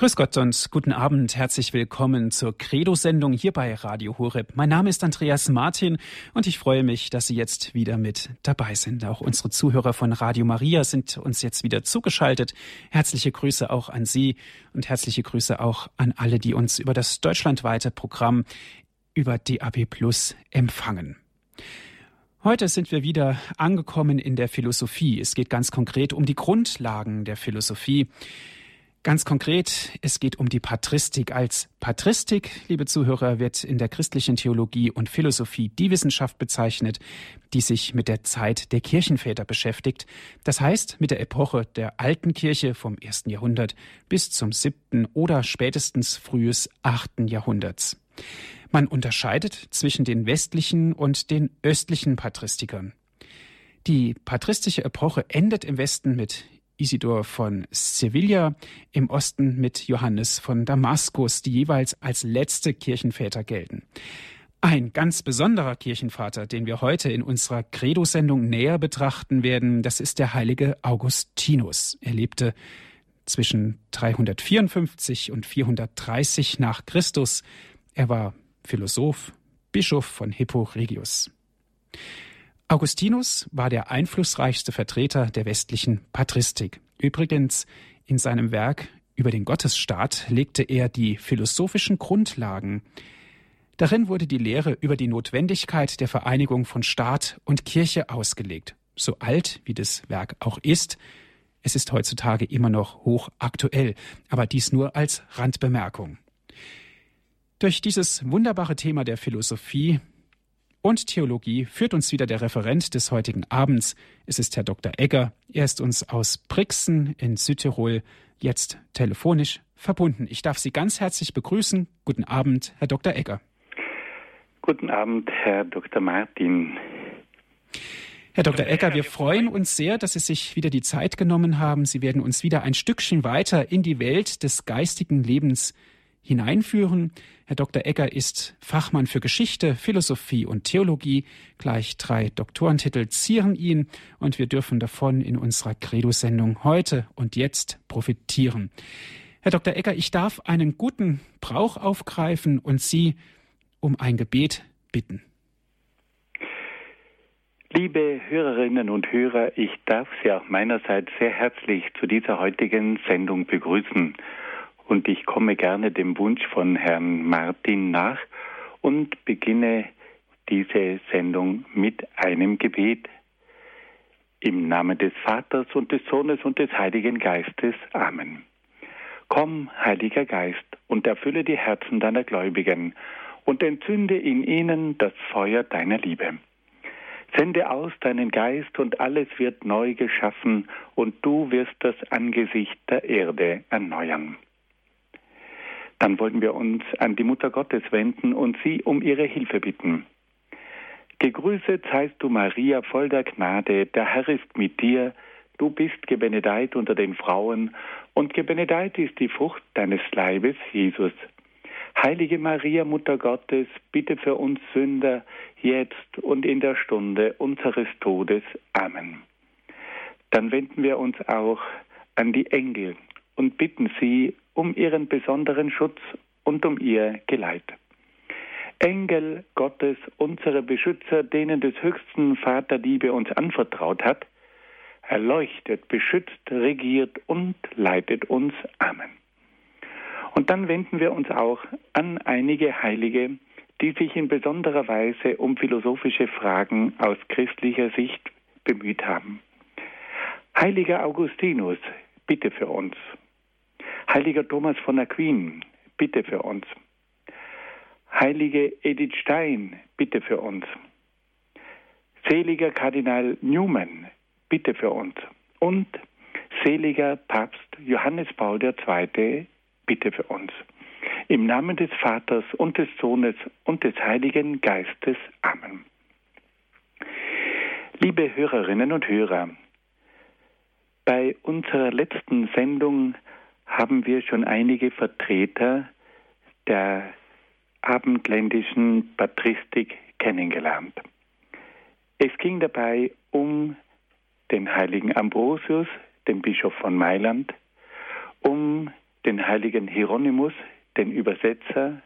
Grüß Gott und guten Abend. Herzlich willkommen zur Credo-Sendung hier bei Radio Horeb. Mein Name ist Andreas Martin und ich freue mich, dass Sie jetzt wieder mit dabei sind. Auch unsere Zuhörer von Radio Maria sind uns jetzt wieder zugeschaltet. Herzliche Grüße auch an Sie und herzliche Grüße auch an alle, die uns über das deutschlandweite Programm über DAB Plus empfangen. Heute sind wir wieder angekommen in der Philosophie. Es geht ganz konkret um die Grundlagen der Philosophie. Ganz konkret, es geht um die Patristik. Als Patristik, liebe Zuhörer, wird in der christlichen Theologie und Philosophie die Wissenschaft bezeichnet, die sich mit der Zeit der Kirchenväter beschäftigt. Das heißt, mit der Epoche der alten Kirche vom ersten Jahrhundert bis zum siebten oder spätestens frühes achten Jahrhunderts. Man unterscheidet zwischen den westlichen und den östlichen Patristikern. Die patristische Epoche endet im Westen mit Isidor von Sevilla, im Osten mit Johannes von Damaskus, die jeweils als letzte Kirchenväter gelten. Ein ganz besonderer Kirchenvater, den wir heute in unserer Credo-Sendung näher betrachten werden, das ist der heilige Augustinus. Er lebte zwischen 354 und 430 nach Christus. Er war Philosoph, Bischof von Hippo Regius. Augustinus war der einflussreichste Vertreter der westlichen Patristik. Übrigens, in seinem Werk über den Gottesstaat legte er die philosophischen Grundlagen. Darin wurde die Lehre über die Notwendigkeit der Vereinigung von Staat und Kirche ausgelegt. So alt wie das Werk auch ist, es ist heutzutage immer noch hoch aktuell, aber dies nur als Randbemerkung. Durch dieses wunderbare Thema der Philosophie und Theologie führt uns wieder der Referent des heutigen Abends. Es ist Herr Dr. Egger. Er ist uns aus Brixen in Südtirol jetzt telefonisch verbunden. Ich darf Sie ganz herzlich begrüßen. Guten Abend, Herr Dr. Egger. Guten Abend, Herr Dr. Martin. Herr Dr. Egger, wir freuen uns sehr, dass Sie sich wieder die Zeit genommen haben. Sie werden uns wieder ein Stückchen weiter in die Welt des geistigen Lebens hineinführen. Herr Dr. Egger ist Fachmann für Geschichte, Philosophie und Theologie. Gleich drei Doktorentitel zieren ihn und wir dürfen davon in unserer Credo-Sendung heute und jetzt profitieren. Herr Dr. Egger, ich darf einen guten Brauch aufgreifen und Sie um ein Gebet bitten. Liebe Hörerinnen und Hörer, ich darf Sie auch meinerseits sehr herzlich zu dieser heutigen Sendung begrüßen und ich komme gerne dem Wunsch von Herrn Martin nach und beginne diese Sendung mit einem Gebet. Im Namen des Vaters und des Sohnes und des Heiligen Geistes. Amen. Komm, Heiliger Geist, und erfülle die Herzen deiner Gläubigen und entzünde in ihnen das Feuer deiner Liebe. Sende aus deinen Geist und alles wird neu geschaffen und du wirst das Angesicht der Erde erneuern. Dann wollen wir uns an die Mutter Gottes wenden und sie um ihre Hilfe bitten. Gegrüßet seist du, Maria, voll der Gnade, der Herr ist mit dir, du bist gebenedeit unter den Frauen, und gebenedeit ist die Frucht deines Leibes, Jesus. Heilige Maria, Mutter Gottes, bitte für uns Sünder, jetzt und in der Stunde unseres Todes. Amen. Dann wenden wir uns auch an die Engel und bitten sie um ihren besonderen Schutz und um ihr Geleit. Engel Gottes, unsere Beschützer, denen des höchsten Vaterliebe uns anvertraut hat, erleuchtet, beschützt, regiert und leitet uns. Amen. Und dann wenden wir uns auch an einige Heilige, die sich in besonderer Weise um philosophische Fragen aus christlicher Sicht bemüht haben. Heiliger Augustinus, bitte für uns. Heiliger Thomas von Aquin, bitte für uns. Heilige Edith Stein, bitte für uns. Seliger Kardinal Newman, bitte für uns. Und seliger Papst Johannes Paul II, bitte für uns. Im Namen des Vaters und des Sohnes und des Heiligen Geistes. Amen. Liebe Hörerinnen und Hörer, bei unserer letzten Sendung haben wir schon einige Vertreter der abendländischen Patristik kennengelernt. Es ging dabei um den heiligen Ambrosius, den Bischof von Mailand, um den heiligen Hieronymus, den Übersetzer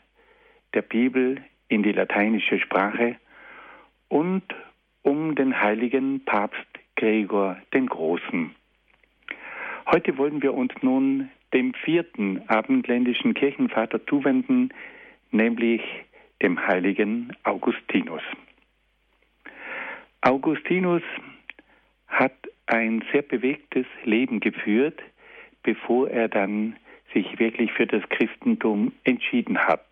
der Bibel in die lateinische Sprache und um den heiligen Papst Gregor den Großen. Heute wollen wir uns nun dem vierten abendländischen Kirchenvater zuwenden, nämlich dem heiligen Augustinus. Augustinus hat ein sehr bewegtes Leben geführt, bevor er dann sich wirklich für das Christentum entschieden hat.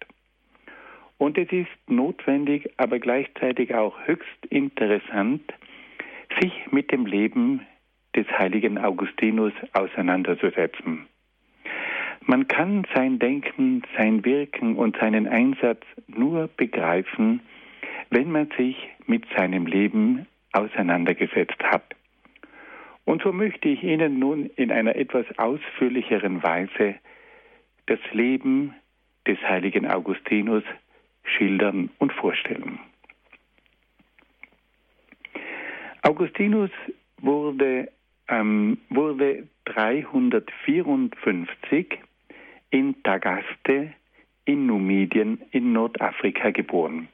Und es ist notwendig, aber gleichzeitig auch höchst interessant, sich mit dem Leben des heiligen Augustinus auseinanderzusetzen. Man kann sein Denken, sein Wirken und seinen Einsatz nur begreifen, wenn man sich mit seinem Leben auseinandergesetzt hat. Und so möchte ich Ihnen nun in einer etwas ausführlicheren Weise das Leben des heiligen Augustinus schildern und vorstellen. Augustinus wurde, ähm, wurde 354 in Tagaste in Numidien in Nordafrika geboren.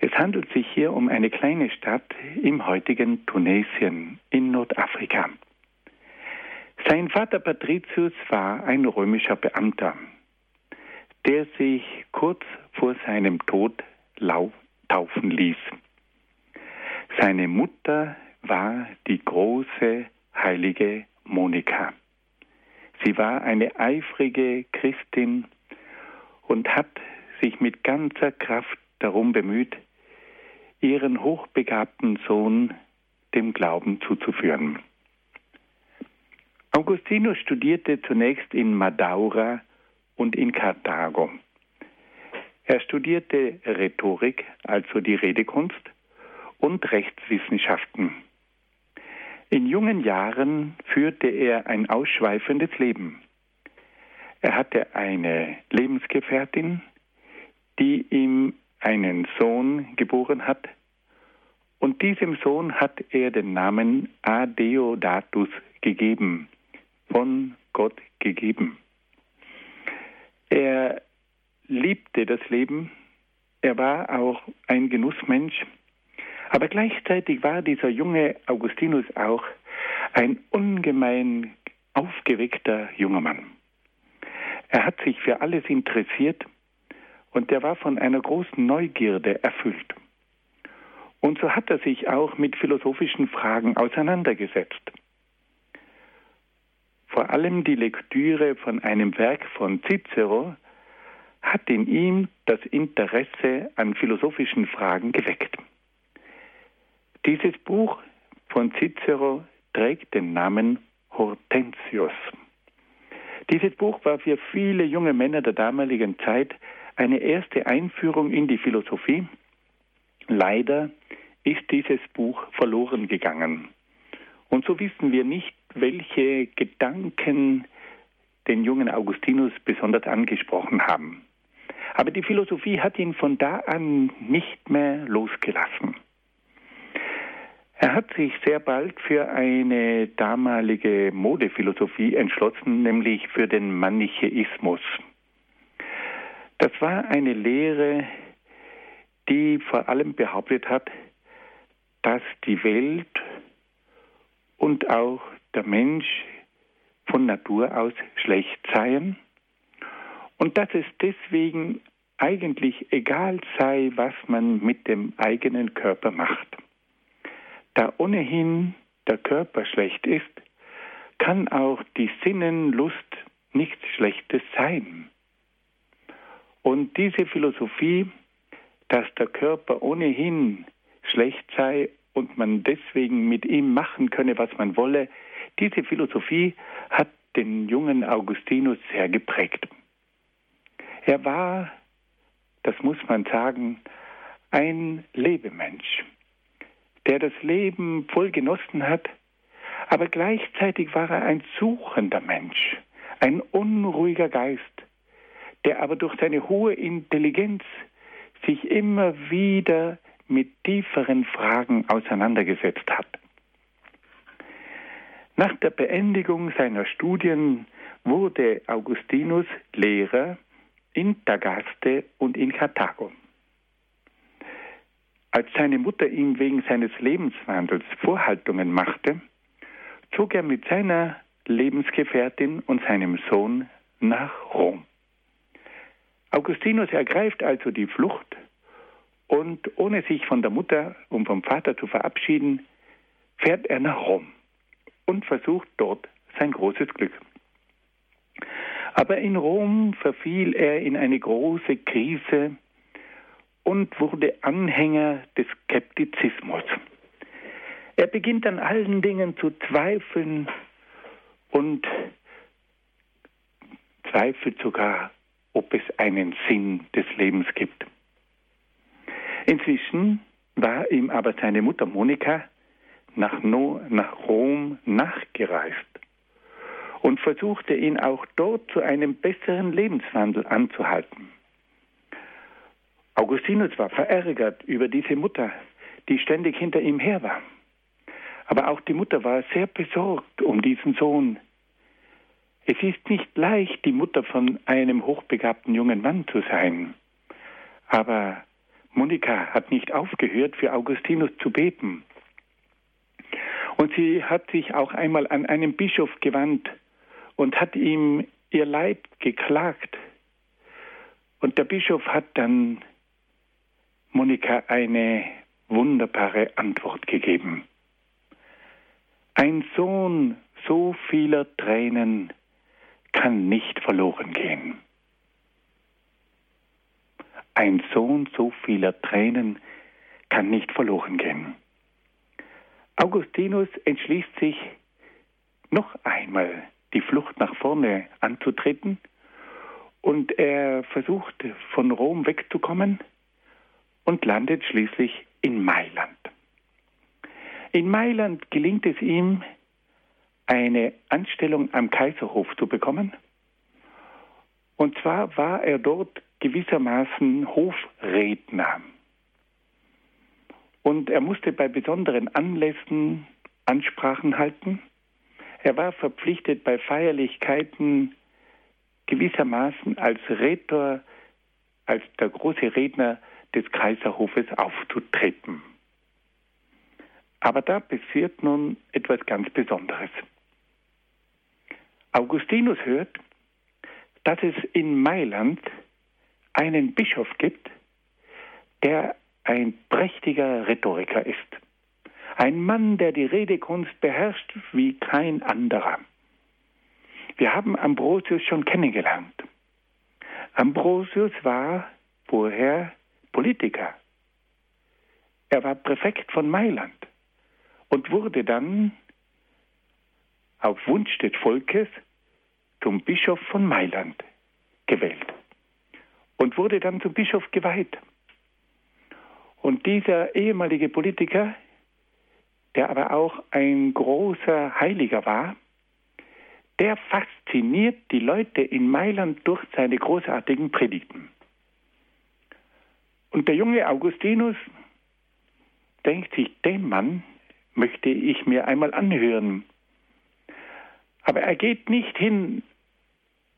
Es handelt sich hier um eine kleine Stadt im heutigen Tunesien in Nordafrika. Sein Vater Patricius war ein römischer Beamter, der sich kurz vor seinem Tod taufen ließ. Seine Mutter war die große heilige Monika. Sie war eine eifrige Christin und hat sich mit ganzer Kraft darum bemüht, ihren hochbegabten Sohn dem Glauben zuzuführen. Augustinus studierte zunächst in Madaura und in Karthago. Er studierte Rhetorik, also die Redekunst, und Rechtswissenschaften. In jungen Jahren führte er ein ausschweifendes Leben. Er hatte eine Lebensgefährtin, die ihm einen Sohn geboren hat, und diesem Sohn hat er den Namen Adeodatus gegeben, von Gott gegeben. Er liebte das Leben, er war auch ein Genussmensch, aber gleichzeitig war dieser junge Augustinus auch ein ungemein aufgeweckter junger Mann. Er hat sich für alles interessiert und er war von einer großen Neugierde erfüllt. Und so hat er sich auch mit philosophischen Fragen auseinandergesetzt. Vor allem die Lektüre von einem Werk von Cicero hat in ihm das Interesse an philosophischen Fragen geweckt. Dieses Buch von Cicero trägt den Namen Hortensius. Dieses Buch war für viele junge Männer der damaligen Zeit eine erste Einführung in die Philosophie. Leider ist dieses Buch verloren gegangen. Und so wissen wir nicht, welche Gedanken den jungen Augustinus besonders angesprochen haben. Aber die Philosophie hat ihn von da an nicht mehr losgelassen. Er hat sich sehr bald für eine damalige Modephilosophie entschlossen, nämlich für den Manichäismus. Das war eine Lehre, die vor allem behauptet hat, dass die Welt und auch der Mensch von Natur aus schlecht seien und dass es deswegen eigentlich egal sei, was man mit dem eigenen Körper macht. Da ohnehin der Körper schlecht ist, kann auch die Sinnenlust nichts Schlechtes sein. Und diese Philosophie, dass der Körper ohnehin schlecht sei und man deswegen mit ihm machen könne, was man wolle, diese Philosophie hat den jungen Augustinus sehr geprägt. Er war, das muss man sagen, ein Lebemensch der das Leben voll genossen hat, aber gleichzeitig war er ein suchender Mensch, ein unruhiger Geist, der aber durch seine hohe Intelligenz sich immer wieder mit tieferen Fragen auseinandergesetzt hat. Nach der Beendigung seiner Studien wurde Augustinus Lehrer in Tagaste und in Karthago. Als seine Mutter ihm wegen seines Lebenswandels Vorhaltungen machte, zog er mit seiner Lebensgefährtin und seinem Sohn nach Rom. Augustinus ergreift also die Flucht und ohne sich von der Mutter und vom Vater zu verabschieden, fährt er nach Rom und versucht dort sein großes Glück. Aber in Rom verfiel er in eine große Krise und wurde Anhänger des Skeptizismus. Er beginnt an allen Dingen zu zweifeln und zweifelt sogar, ob es einen Sinn des Lebens gibt. Inzwischen war ihm aber seine Mutter Monika nach, no nach Rom nachgereist und versuchte ihn auch dort zu einem besseren Lebenswandel anzuhalten. Augustinus war verärgert über diese Mutter, die ständig hinter ihm her war. Aber auch die Mutter war sehr besorgt um diesen Sohn. Es ist nicht leicht, die Mutter von einem hochbegabten jungen Mann zu sein. Aber Monika hat nicht aufgehört, für Augustinus zu beten. Und sie hat sich auch einmal an einen Bischof gewandt und hat ihm ihr Leid geklagt. Und der Bischof hat dann Monika eine wunderbare Antwort gegeben. Ein Sohn so vieler Tränen kann nicht verloren gehen. Ein Sohn so vieler Tränen kann nicht verloren gehen. Augustinus entschließt sich, noch einmal die Flucht nach vorne anzutreten und er versucht von Rom wegzukommen und landet schließlich in Mailand. In Mailand gelingt es ihm, eine Anstellung am Kaiserhof zu bekommen. Und zwar war er dort gewissermaßen Hofredner. Und er musste bei besonderen Anlässen Ansprachen halten. Er war verpflichtet, bei Feierlichkeiten gewissermaßen als Rhetor, als der große Redner des Kaiserhofes aufzutreten. Aber da passiert nun etwas ganz Besonderes. Augustinus hört, dass es in Mailand einen Bischof gibt, der ein prächtiger Rhetoriker ist. Ein Mann, der die Redekunst beherrscht wie kein anderer. Wir haben Ambrosius schon kennengelernt. Ambrosius war vorher Politiker. Er war Präfekt von Mailand und wurde dann auf Wunsch des Volkes zum Bischof von Mailand gewählt und wurde dann zum Bischof geweiht. Und dieser ehemalige Politiker, der aber auch ein großer Heiliger war, der fasziniert die Leute in Mailand durch seine großartigen Predigten. Und der junge Augustinus denkt sich, den Mann möchte ich mir einmal anhören. Aber er geht nicht hin,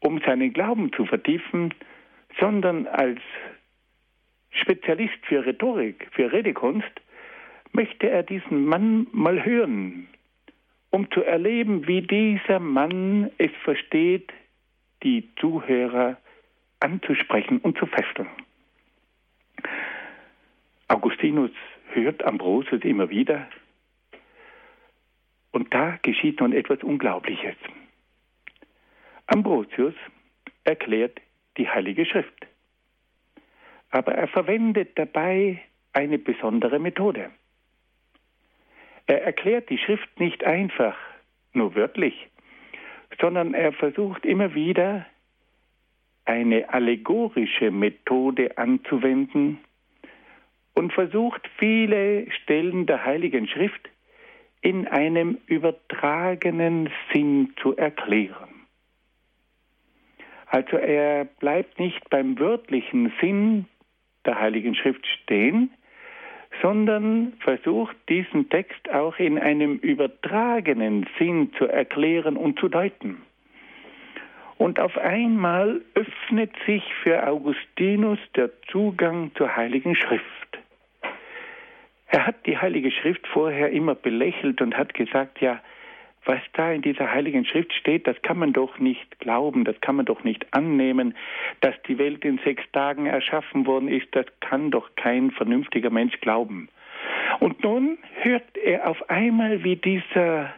um seinen Glauben zu vertiefen, sondern als Spezialist für Rhetorik, für Redekunst, möchte er diesen Mann mal hören, um zu erleben, wie dieser Mann es versteht, die Zuhörer anzusprechen und zu fesseln. Augustinus hört Ambrosius immer wieder und da geschieht nun etwas Unglaubliches. Ambrosius erklärt die Heilige Schrift. Aber er verwendet dabei eine besondere Methode. Er erklärt die Schrift nicht einfach, nur wörtlich, sondern er versucht immer wieder eine allegorische Methode anzuwenden und versucht viele Stellen der Heiligen Schrift in einem übertragenen Sinn zu erklären. Also er bleibt nicht beim wörtlichen Sinn der Heiligen Schrift stehen, sondern versucht diesen Text auch in einem übertragenen Sinn zu erklären und zu deuten. Und auf einmal öffnet sich für Augustinus der Zugang zur Heiligen Schrift. Er hat die Heilige Schrift vorher immer belächelt und hat gesagt, ja, was da in dieser Heiligen Schrift steht, das kann man doch nicht glauben, das kann man doch nicht annehmen, dass die Welt in sechs Tagen erschaffen worden ist, das kann doch kein vernünftiger Mensch glauben. Und nun hört er auf einmal, wie dieser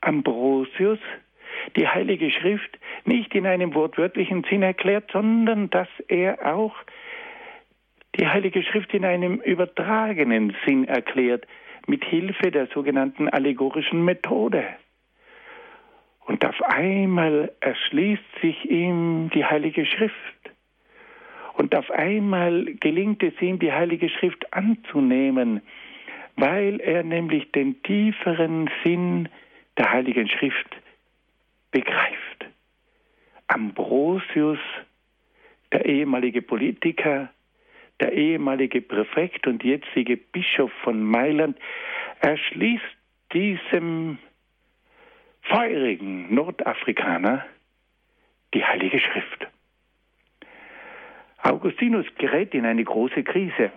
Ambrosius die Heilige Schrift nicht in einem wortwörtlichen Sinn erklärt, sondern dass er auch die Heilige Schrift in einem übertragenen Sinn erklärt, mit Hilfe der sogenannten allegorischen Methode. Und auf einmal erschließt sich ihm die Heilige Schrift. Und auf einmal gelingt es ihm, die Heilige Schrift anzunehmen, weil er nämlich den tieferen Sinn der Heiligen Schrift begreift. Ambrosius, der ehemalige Politiker, der ehemalige Präfekt und jetzige Bischof von Mailand, erschließt diesem feurigen Nordafrikaner die Heilige Schrift. Augustinus gerät in eine große Krise.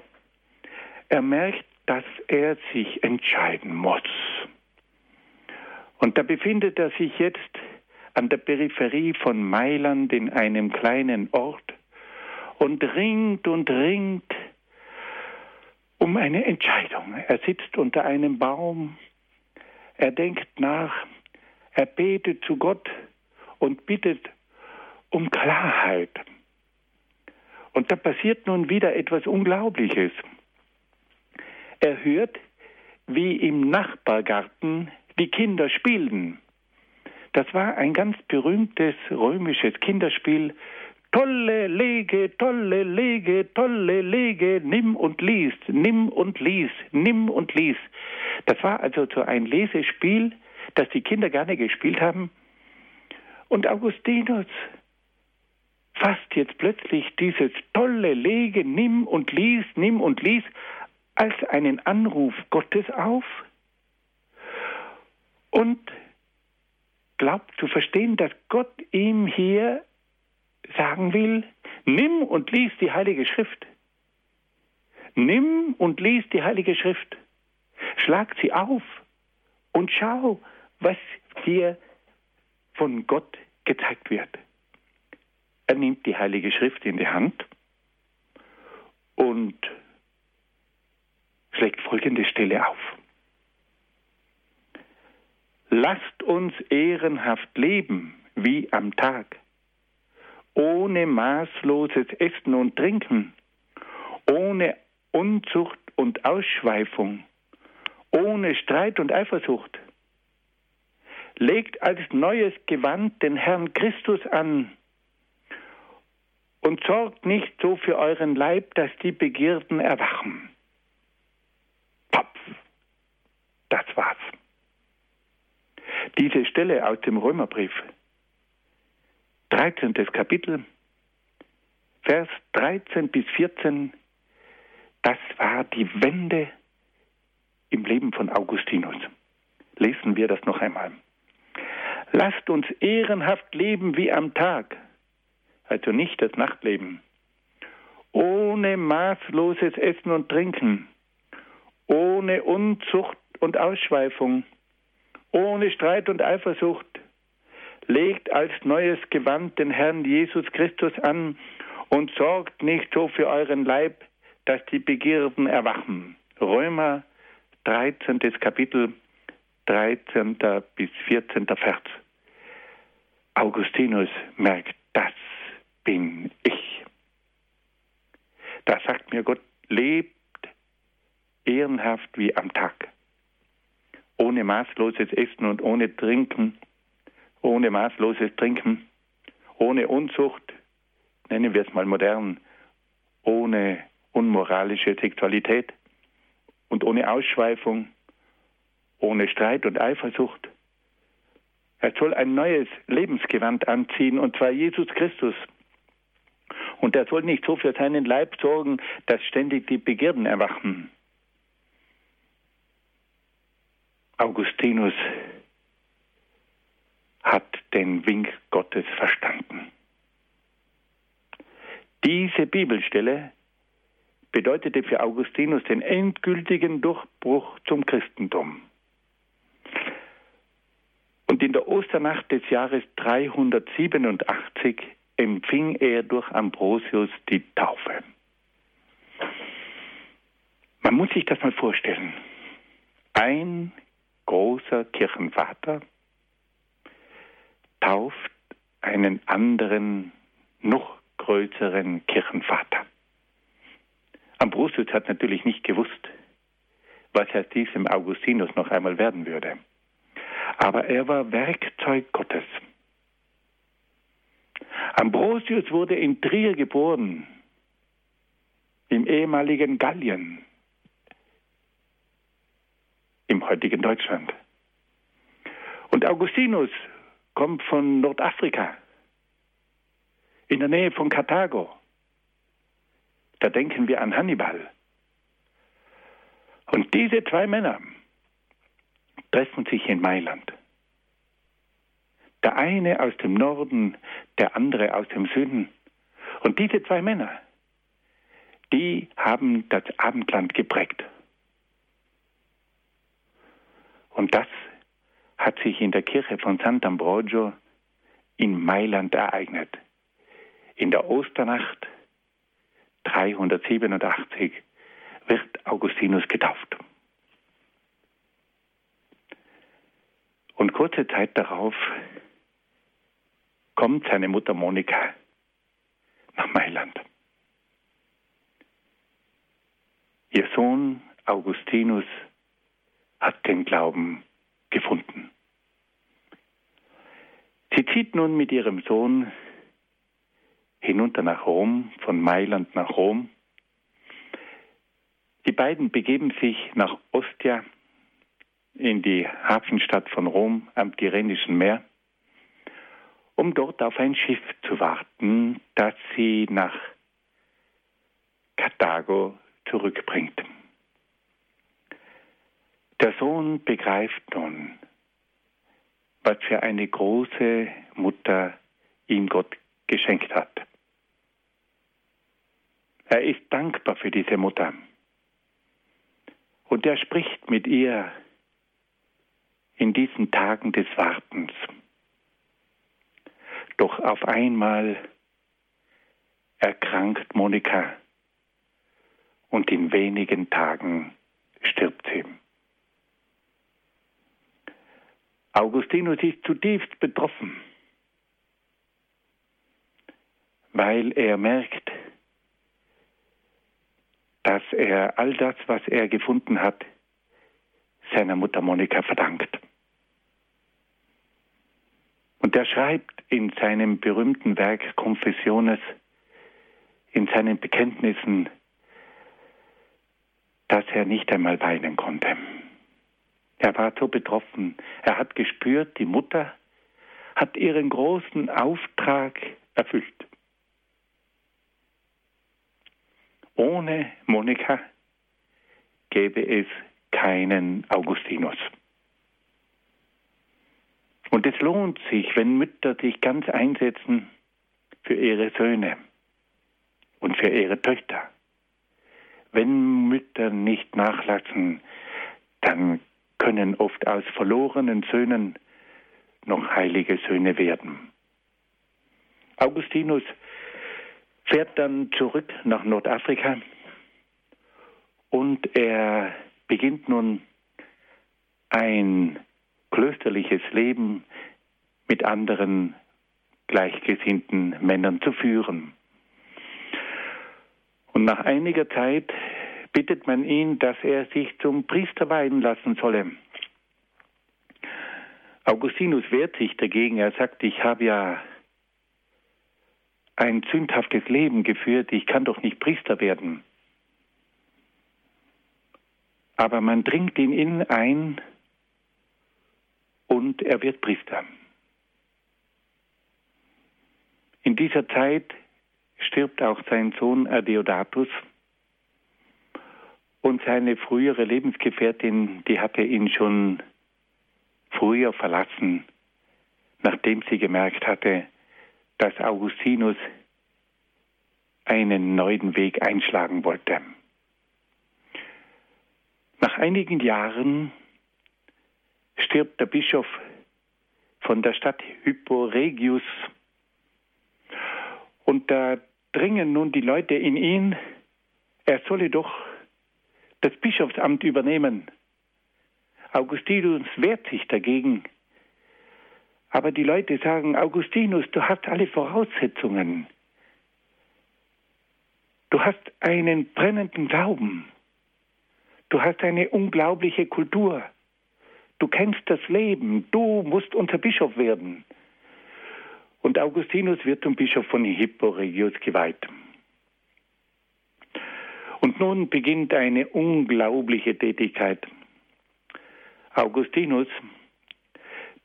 Er merkt, dass er sich entscheiden muss. Und da befindet er sich jetzt an der Peripherie von Mailand in einem kleinen Ort und ringt und ringt um eine Entscheidung. Er sitzt unter einem Baum, er denkt nach, er betet zu Gott und bittet um Klarheit. Und da passiert nun wieder etwas Unglaubliches. Er hört, wie im Nachbargarten die Kinder spielten. Das war ein ganz berühmtes römisches Kinderspiel. Tolle Lege, tolle Lege, tolle Lege, nimm und lies, nimm und lies, nimm und lies. Das war also so ein Lesespiel, das die Kinder gerne gespielt haben. Und Augustinus fasst jetzt plötzlich dieses tolle Lege, nimm und lies, nimm und lies als einen Anruf Gottes auf und glaubt zu verstehen, dass Gott ihm hier sagen will, nimm und lies die Heilige Schrift. Nimm und lies die Heilige Schrift. Schlag sie auf und schau, was dir von Gott gezeigt wird. Er nimmt die Heilige Schrift in die Hand und schlägt folgende Stelle auf. Lasst uns ehrenhaft leben wie am Tag, ohne maßloses Essen und Trinken, ohne Unzucht und Ausschweifung, ohne Streit und Eifersucht. Legt als neues Gewand den Herrn Christus an und sorgt nicht so für euren Leib, dass die Begierden erwachen. Topf. Das war's. Diese Stelle aus dem Römerbrief, 13. Kapitel, Vers 13 bis 14, das war die Wende im Leben von Augustinus. Lesen wir das noch einmal. Lasst uns ehrenhaft leben wie am Tag, also nicht das Nachtleben, ohne maßloses Essen und Trinken, ohne Unzucht und Ausschweifung, ohne Streit und Eifersucht, legt als neues Gewand den Herrn Jesus Christus an und sorgt nicht so für euren Leib, dass die Begierden erwachen. Römer 13. Kapitel 13. bis 14. Vers. Augustinus merkt, das bin ich. Da sagt mir Gott, lebt ehrenhaft wie am Tag. Ohne maßloses Essen und ohne Trinken, ohne maßloses Trinken, ohne Unzucht, nennen wir es mal modern, ohne unmoralische Sexualität und ohne Ausschweifung, ohne Streit und Eifersucht, er soll ein neues Lebensgewand anziehen, und zwar Jesus Christus. Und er soll nicht so für seinen Leib sorgen, dass ständig die Begierden erwachen. Augustinus hat den Wink Gottes verstanden. Diese Bibelstelle bedeutete für Augustinus den endgültigen Durchbruch zum Christentum. Und in der Osternacht des Jahres 387 empfing er durch Ambrosius die Taufe. Man muss sich das mal vorstellen. Ein großer Kirchenvater tauft einen anderen, noch größeren Kirchenvater. Ambrosius hat natürlich nicht gewusst, was aus diesem Augustinus noch einmal werden würde. Aber er war Werkzeug Gottes. Ambrosius wurde in Trier geboren, im ehemaligen Gallien, im heutigen Deutschland. Und Augustinus kommt von Nordafrika, in der Nähe von Karthago. Da denken wir an Hannibal. Und diese zwei Männer treffen sich in Mailand. Der eine aus dem Norden, der andere aus dem Süden. Und diese zwei Männer, die haben das Abendland geprägt. Und das hat sich in der Kirche von Sant'Ambrogio in Mailand ereignet. In der Osternacht 387 wird Augustinus getauft. Und kurze Zeit darauf kommt seine Mutter Monika nach Mailand. Ihr Sohn Augustinus hat den Glauben gefunden. Sie zieht nun mit ihrem Sohn hinunter nach Rom, von Mailand nach Rom. Die beiden begeben sich nach Ostia in die Hafenstadt von Rom am Tyrrhenischen Meer um dort auf ein Schiff zu warten, das sie nach Karthago zurückbringt. Der Sohn begreift nun, was für eine große Mutter ihm Gott geschenkt hat. Er ist dankbar für diese Mutter. Und er spricht mit ihr in diesen Tagen des Wartens. Doch auf einmal erkrankt Monika und in wenigen Tagen stirbt sie. Augustinus ist zutiefst betroffen, weil er merkt, dass er all das, was er gefunden hat, seiner Mutter Monika verdankt. Und er schreibt in seinem berühmten Werk Confessiones, in seinen Bekenntnissen, dass er nicht einmal weinen konnte. Er war so betroffen. Er hat gespürt, die Mutter hat ihren großen Auftrag erfüllt. Ohne Monika gäbe es keinen Augustinus. Und es lohnt sich, wenn Mütter sich ganz einsetzen für ihre Söhne und für ihre Töchter. Wenn Mütter nicht nachlassen, dann können oft aus verlorenen Söhnen noch heilige Söhne werden. Augustinus fährt dann zurück nach Nordafrika und er beginnt nun ein klösterliches Leben mit anderen gleichgesinnten Männern zu führen. Und nach einiger Zeit bittet man ihn, dass er sich zum Priester weihen lassen solle. Augustinus wehrt sich dagegen. Er sagt, ich habe ja ein sündhaftes Leben geführt, ich kann doch nicht Priester werden. Aber man dringt in ihn ein, und er wird Priester. In dieser Zeit stirbt auch sein Sohn Adeodatus und seine frühere Lebensgefährtin, die hatte ihn schon früher verlassen, nachdem sie gemerkt hatte, dass Augustinus einen neuen Weg einschlagen wollte. Nach einigen Jahren stirbt der Bischof von der Stadt Hyporegius und da dringen nun die Leute in ihn, er solle doch das Bischofsamt übernehmen. Augustinus wehrt sich dagegen. Aber die Leute sagen, Augustinus, du hast alle Voraussetzungen. Du hast einen brennenden Glauben. Du hast eine unglaubliche Kultur. Du kennst das Leben. Du musst unser Bischof werden. Und Augustinus wird zum Bischof von Hipporegius geweiht. Und nun beginnt eine unglaubliche Tätigkeit. Augustinus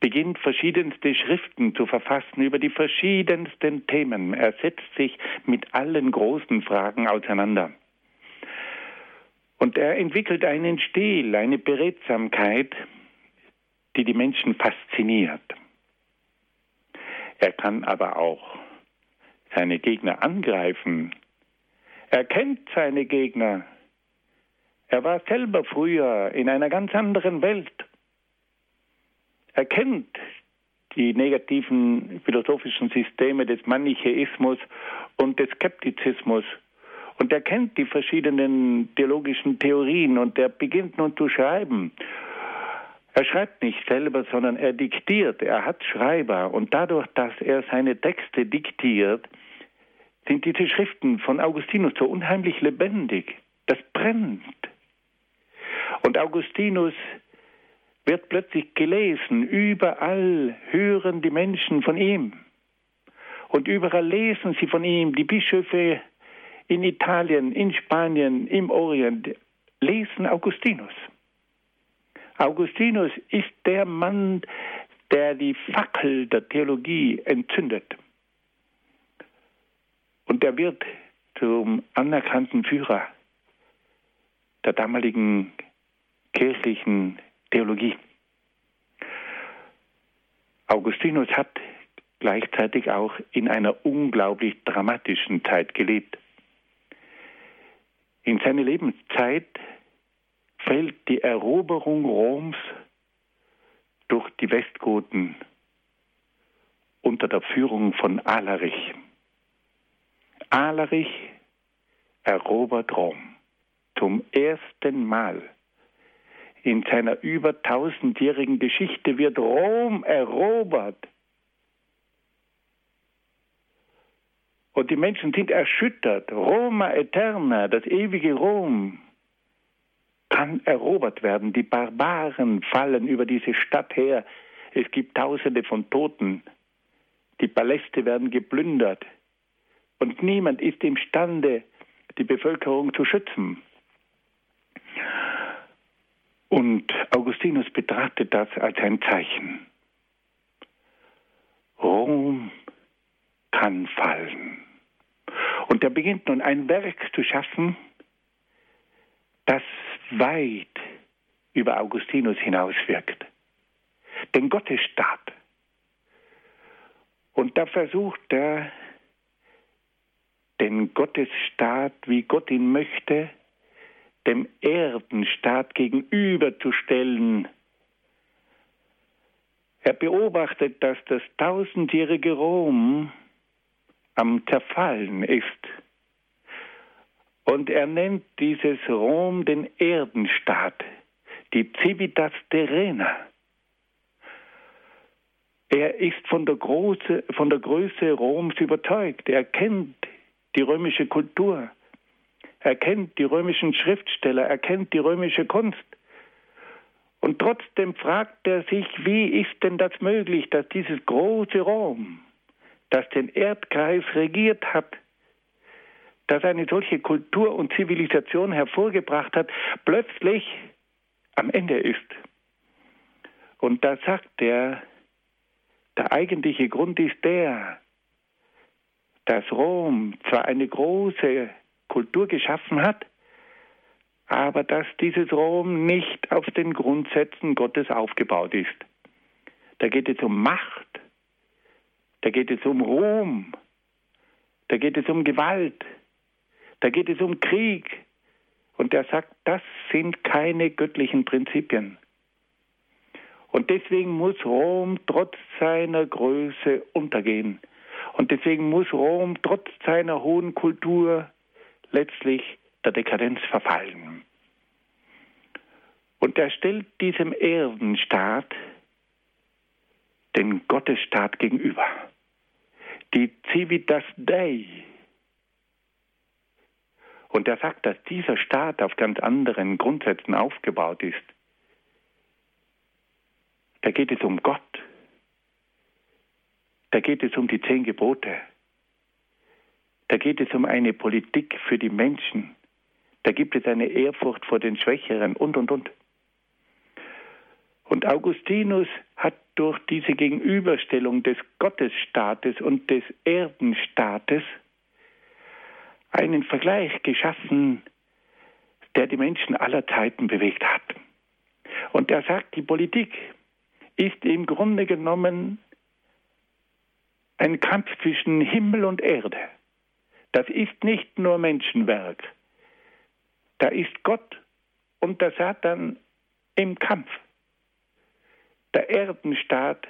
beginnt verschiedenste Schriften zu verfassen über die verschiedensten Themen. Er setzt sich mit allen großen Fragen auseinander. Und er entwickelt einen Stil, eine Beredsamkeit, die die Menschen fasziniert. Er kann aber auch seine Gegner angreifen er kennt seine Gegner. Er war selber früher in einer ganz anderen Welt. Er kennt die negativen philosophischen Systeme des Manichäismus und des Skeptizismus. Und er kennt die verschiedenen theologischen Theorien und er beginnt nun zu schreiben. Er schreibt nicht selber, sondern er diktiert. Er hat Schreiber und dadurch, dass er seine Texte diktiert, sind diese Schriften von Augustinus so unheimlich lebendig. Das brennt. Und Augustinus wird plötzlich gelesen. Überall hören die Menschen von ihm. Und überall lesen sie von ihm. Die Bischöfe in Italien, in Spanien, im Orient lesen Augustinus. Augustinus ist der Mann, der die Fackel der Theologie entzündet. Und er wird zum anerkannten Führer der damaligen kirchlichen Theologie. Augustinus hat gleichzeitig auch in einer unglaublich dramatischen Zeit gelebt. In seine Lebenszeit fällt die Eroberung Roms durch die Westgoten unter der Führung von Alarich. Alarich erobert Rom zum ersten Mal. In seiner über tausendjährigen Geschichte wird Rom erobert. Und die Menschen sind erschüttert. Roma Eterna, das ewige Rom, kann erobert werden. Die Barbaren fallen über diese Stadt her. Es gibt Tausende von Toten. Die Paläste werden geplündert. Und niemand ist imstande, die Bevölkerung zu schützen. Und Augustinus betrachtet das als ein Zeichen. Rom kann fallen. Und er beginnt nun ein Werk zu schaffen, das weit über Augustinus hinauswirkt. Den Gottesstaat. Und da versucht er den Gottesstaat, wie Gott ihn möchte, dem Erdenstaat gegenüberzustellen. Er beobachtet, dass das tausendjährige Rom am Zerfallen ist. Und er nennt dieses Rom den Erdenstaat, die Civitas Terrena. Er ist von der, Große, von der Größe Roms überzeugt. Er kennt die römische Kultur, er kennt die römischen Schriftsteller, er kennt die römische Kunst. Und trotzdem fragt er sich, wie ist denn das möglich, dass dieses große Rom, das den Erdkreis regiert hat, das eine solche Kultur und Zivilisation hervorgebracht hat, plötzlich am Ende ist. Und da sagt er, der eigentliche Grund ist der, dass Rom zwar eine große Kultur geschaffen hat, aber dass dieses Rom nicht auf den Grundsätzen Gottes aufgebaut ist. Da geht es um Macht da geht es um Ruhm, da geht es um Gewalt, da geht es um Krieg. Und er sagt, das sind keine göttlichen Prinzipien. Und deswegen muss Rom trotz seiner Größe untergehen. Und deswegen muss Rom trotz seiner hohen Kultur letztlich der Dekadenz verfallen. Und er stellt diesem Erdenstaat den Gottesstaat gegenüber. Die Civitas Dei. Und er sagt, dass dieser Staat auf ganz anderen Grundsätzen aufgebaut ist. Da geht es um Gott. Da geht es um die zehn Gebote. Da geht es um eine Politik für die Menschen. Da gibt es eine Ehrfurcht vor den Schwächeren und, und, und. Und Augustinus hat durch diese Gegenüberstellung des Gottesstaates und des Erdenstaates einen Vergleich geschaffen, der die Menschen aller Zeiten bewegt hat. Und er sagt, die Politik ist im Grunde genommen ein Kampf zwischen Himmel und Erde. Das ist nicht nur Menschenwerk. Da ist Gott und der Satan im Kampf. Der Erdenstaat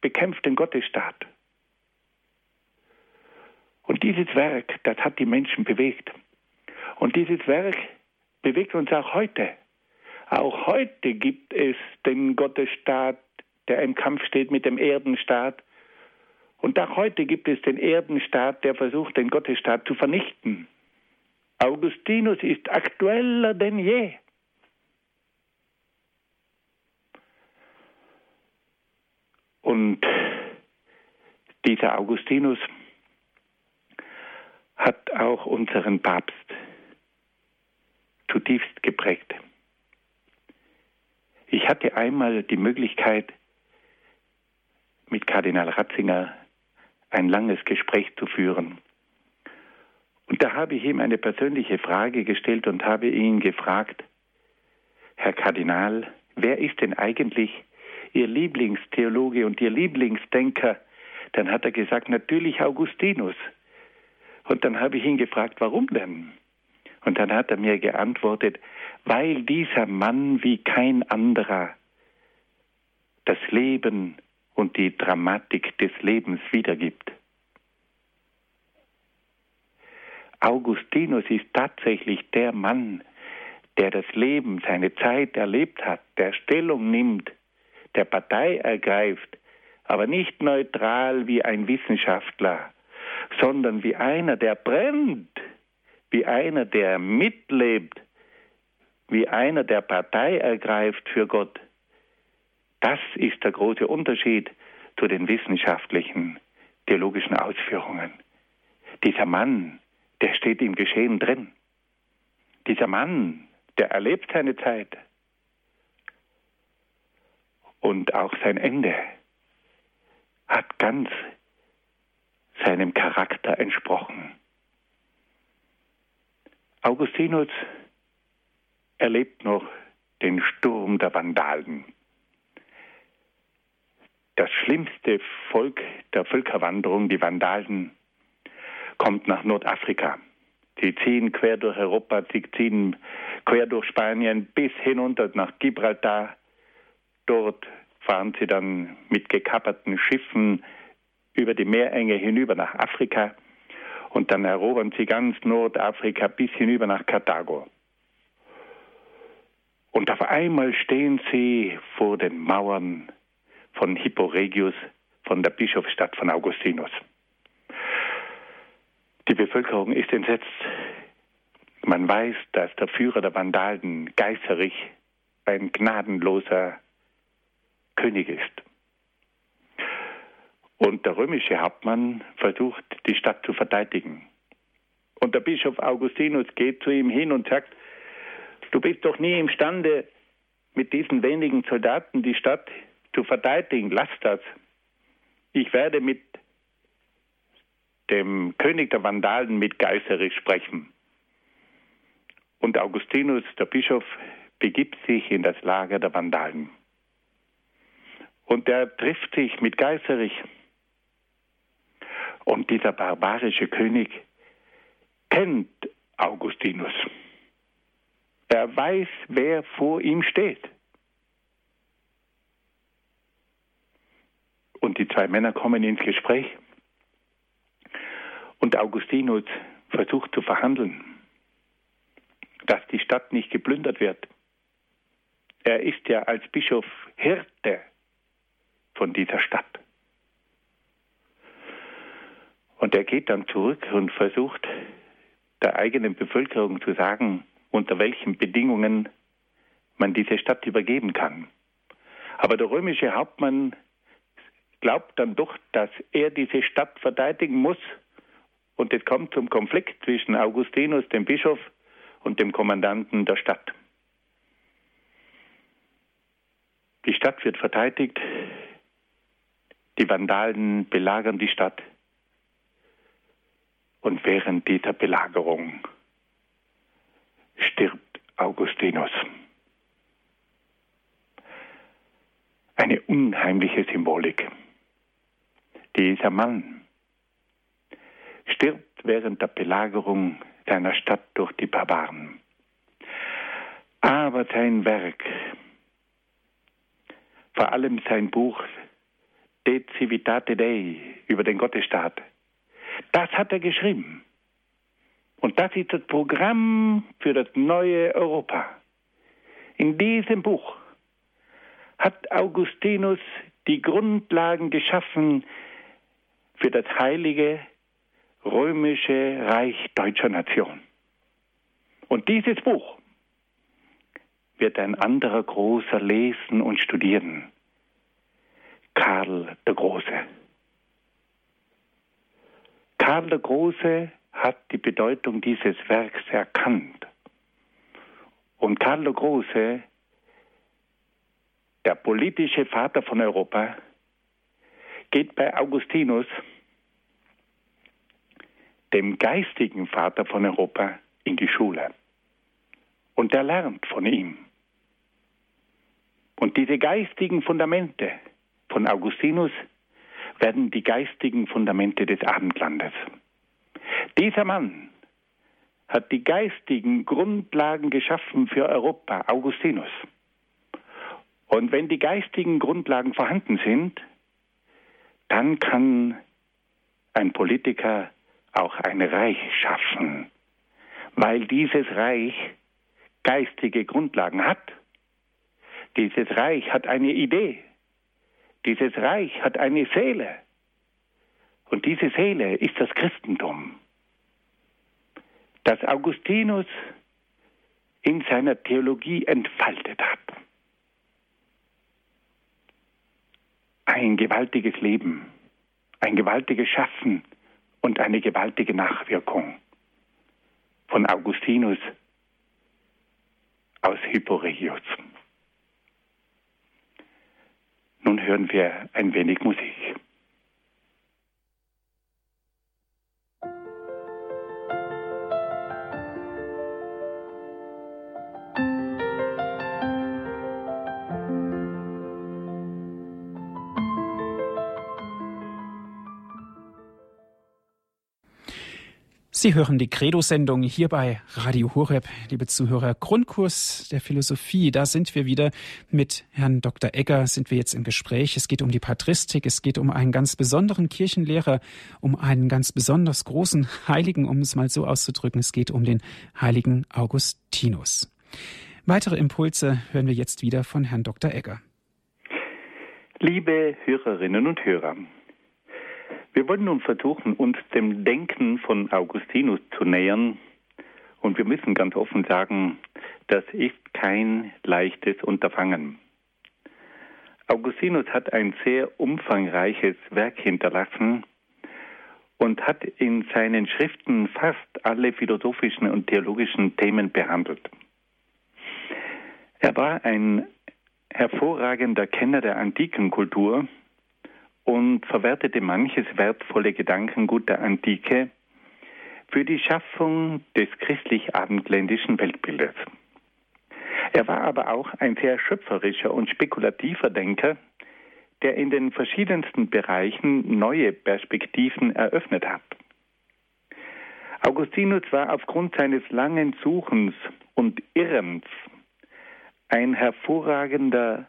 bekämpft den Gottesstaat. Und dieses Werk, das hat die Menschen bewegt. Und dieses Werk bewegt uns auch heute. Auch heute gibt es den Gottesstaat, der im Kampf steht mit dem Erdenstaat. Und auch heute gibt es den Erdenstaat, der versucht, den Gottesstaat zu vernichten. Augustinus ist aktueller denn je. Und dieser Augustinus hat auch unseren Papst zutiefst geprägt. Ich hatte einmal die Möglichkeit, mit Kardinal Ratzinger ein langes Gespräch zu führen. Und da habe ich ihm eine persönliche Frage gestellt und habe ihn gefragt, Herr Kardinal, wer ist denn eigentlich Ihr Lieblingstheologe und Ihr Lieblingsdenker? Dann hat er gesagt, natürlich Augustinus. Und dann habe ich ihn gefragt, warum denn? Und dann hat er mir geantwortet, weil dieser Mann wie kein anderer das Leben und die Dramatik des Lebens wiedergibt. Augustinus ist tatsächlich der Mann, der das Leben, seine Zeit erlebt hat, der Stellung nimmt, der Partei ergreift, aber nicht neutral wie ein Wissenschaftler, sondern wie einer, der brennt, wie einer, der mitlebt, wie einer, der Partei ergreift für Gott. Das ist der große Unterschied zu den wissenschaftlichen, theologischen Ausführungen. Dieser Mann, der steht im Geschehen drin. Dieser Mann, der erlebt seine Zeit und auch sein Ende hat ganz seinem Charakter entsprochen. Augustinus erlebt noch den Sturm der Vandalen. Das schlimmste Volk der Völkerwanderung, die Vandalen, kommt nach Nordafrika. Sie ziehen quer durch Europa, sie ziehen quer durch Spanien bis hinunter nach Gibraltar. Dort fahren sie dann mit gekapperten Schiffen über die Meerenge hinüber nach Afrika und dann erobern sie ganz Nordafrika bis hinüber nach Karthago. Und auf einmal stehen sie vor den Mauern von Hippo Regius, von der Bischofsstadt von Augustinus. Die Bevölkerung ist entsetzt. Man weiß, dass der Führer der Vandalen, Geiserich, ein gnadenloser König ist. Und der römische Hauptmann versucht, die Stadt zu verteidigen. Und der Bischof Augustinus geht zu ihm hin und sagt, du bist doch nie imstande, mit diesen wenigen Soldaten die Stadt zu verteidigen. Lass das. Ich werde mit dem König der Vandalen mit Geiserich sprechen. Und Augustinus, der Bischof, begibt sich in das Lager der Vandalen. Und er trifft sich mit Geiserich. Und dieser barbarische König kennt Augustinus. Er weiß, wer vor ihm steht. Und die zwei Männer kommen ins Gespräch. Und Augustinus versucht zu verhandeln, dass die Stadt nicht geplündert wird. Er ist ja als Bischof Hirte von dieser Stadt. Und er geht dann zurück und versucht der eigenen Bevölkerung zu sagen, unter welchen Bedingungen man diese Stadt übergeben kann. Aber der römische Hauptmann glaubt dann doch, dass er diese Stadt verteidigen muss. Und es kommt zum Konflikt zwischen Augustinus, dem Bischof, und dem Kommandanten der Stadt. Die Stadt wird verteidigt, die Vandalen belagern die Stadt. Und während dieser Belagerung stirbt Augustinus. Eine unheimliche Symbolik. Dieser Mann stirbt während der Belagerung seiner Stadt durch die Barbaren. Aber sein Werk, vor allem sein Buch De Civitate Dei über den Gottesstaat, das hat er geschrieben. Und das ist das Programm für das neue Europa. In diesem Buch hat Augustinus die Grundlagen geschaffen für das heilige römische Reich deutscher Nation. Und dieses Buch wird ein anderer Großer lesen und studieren. Karl der Große. Karl der Große hat die Bedeutung dieses Werks erkannt. Und Karl der Große, der politische Vater von Europa, geht bei Augustinus dem geistigen Vater von Europa in die Schule. Und er lernt von ihm. Und diese geistigen Fundamente von Augustinus werden die geistigen Fundamente des Abendlandes. Dieser Mann hat die geistigen Grundlagen geschaffen für Europa, Augustinus. Und wenn die geistigen Grundlagen vorhanden sind, dann kann ein Politiker auch ein Reich schaffen, weil dieses Reich geistige Grundlagen hat. Dieses Reich hat eine Idee. Dieses Reich hat eine Seele. Und diese Seele ist das Christentum, das Augustinus in seiner Theologie entfaltet hat. Ein gewaltiges Leben, ein gewaltiges Schaffen, und eine gewaltige Nachwirkung von Augustinus aus Hyporegius. Nun hören wir ein wenig Musik. Sie hören die Credo-Sendung hier bei Radio Horeb, liebe Zuhörer. Grundkurs der Philosophie, da sind wir wieder mit Herrn Dr. Egger, sind wir jetzt im Gespräch. Es geht um die Patristik, es geht um einen ganz besonderen Kirchenlehrer, um einen ganz besonders großen Heiligen, um es mal so auszudrücken. Es geht um den heiligen Augustinus. Weitere Impulse hören wir jetzt wieder von Herrn Dr. Egger. Liebe Hörerinnen und Hörer, wir wollen nun versuchen, uns dem Denken von Augustinus zu nähern. Und wir müssen ganz offen sagen, das ist kein leichtes Unterfangen. Augustinus hat ein sehr umfangreiches Werk hinterlassen und hat in seinen Schriften fast alle philosophischen und theologischen Themen behandelt. Er war ein hervorragender Kenner der antiken Kultur und verwertete manches wertvolle Gedankengut der Antike für die Schaffung des christlich-abendländischen Weltbildes. Er war aber auch ein sehr schöpferischer und spekulativer Denker, der in den verschiedensten Bereichen neue Perspektiven eröffnet hat. Augustinus war aufgrund seines langen Suchens und Irrens ein hervorragender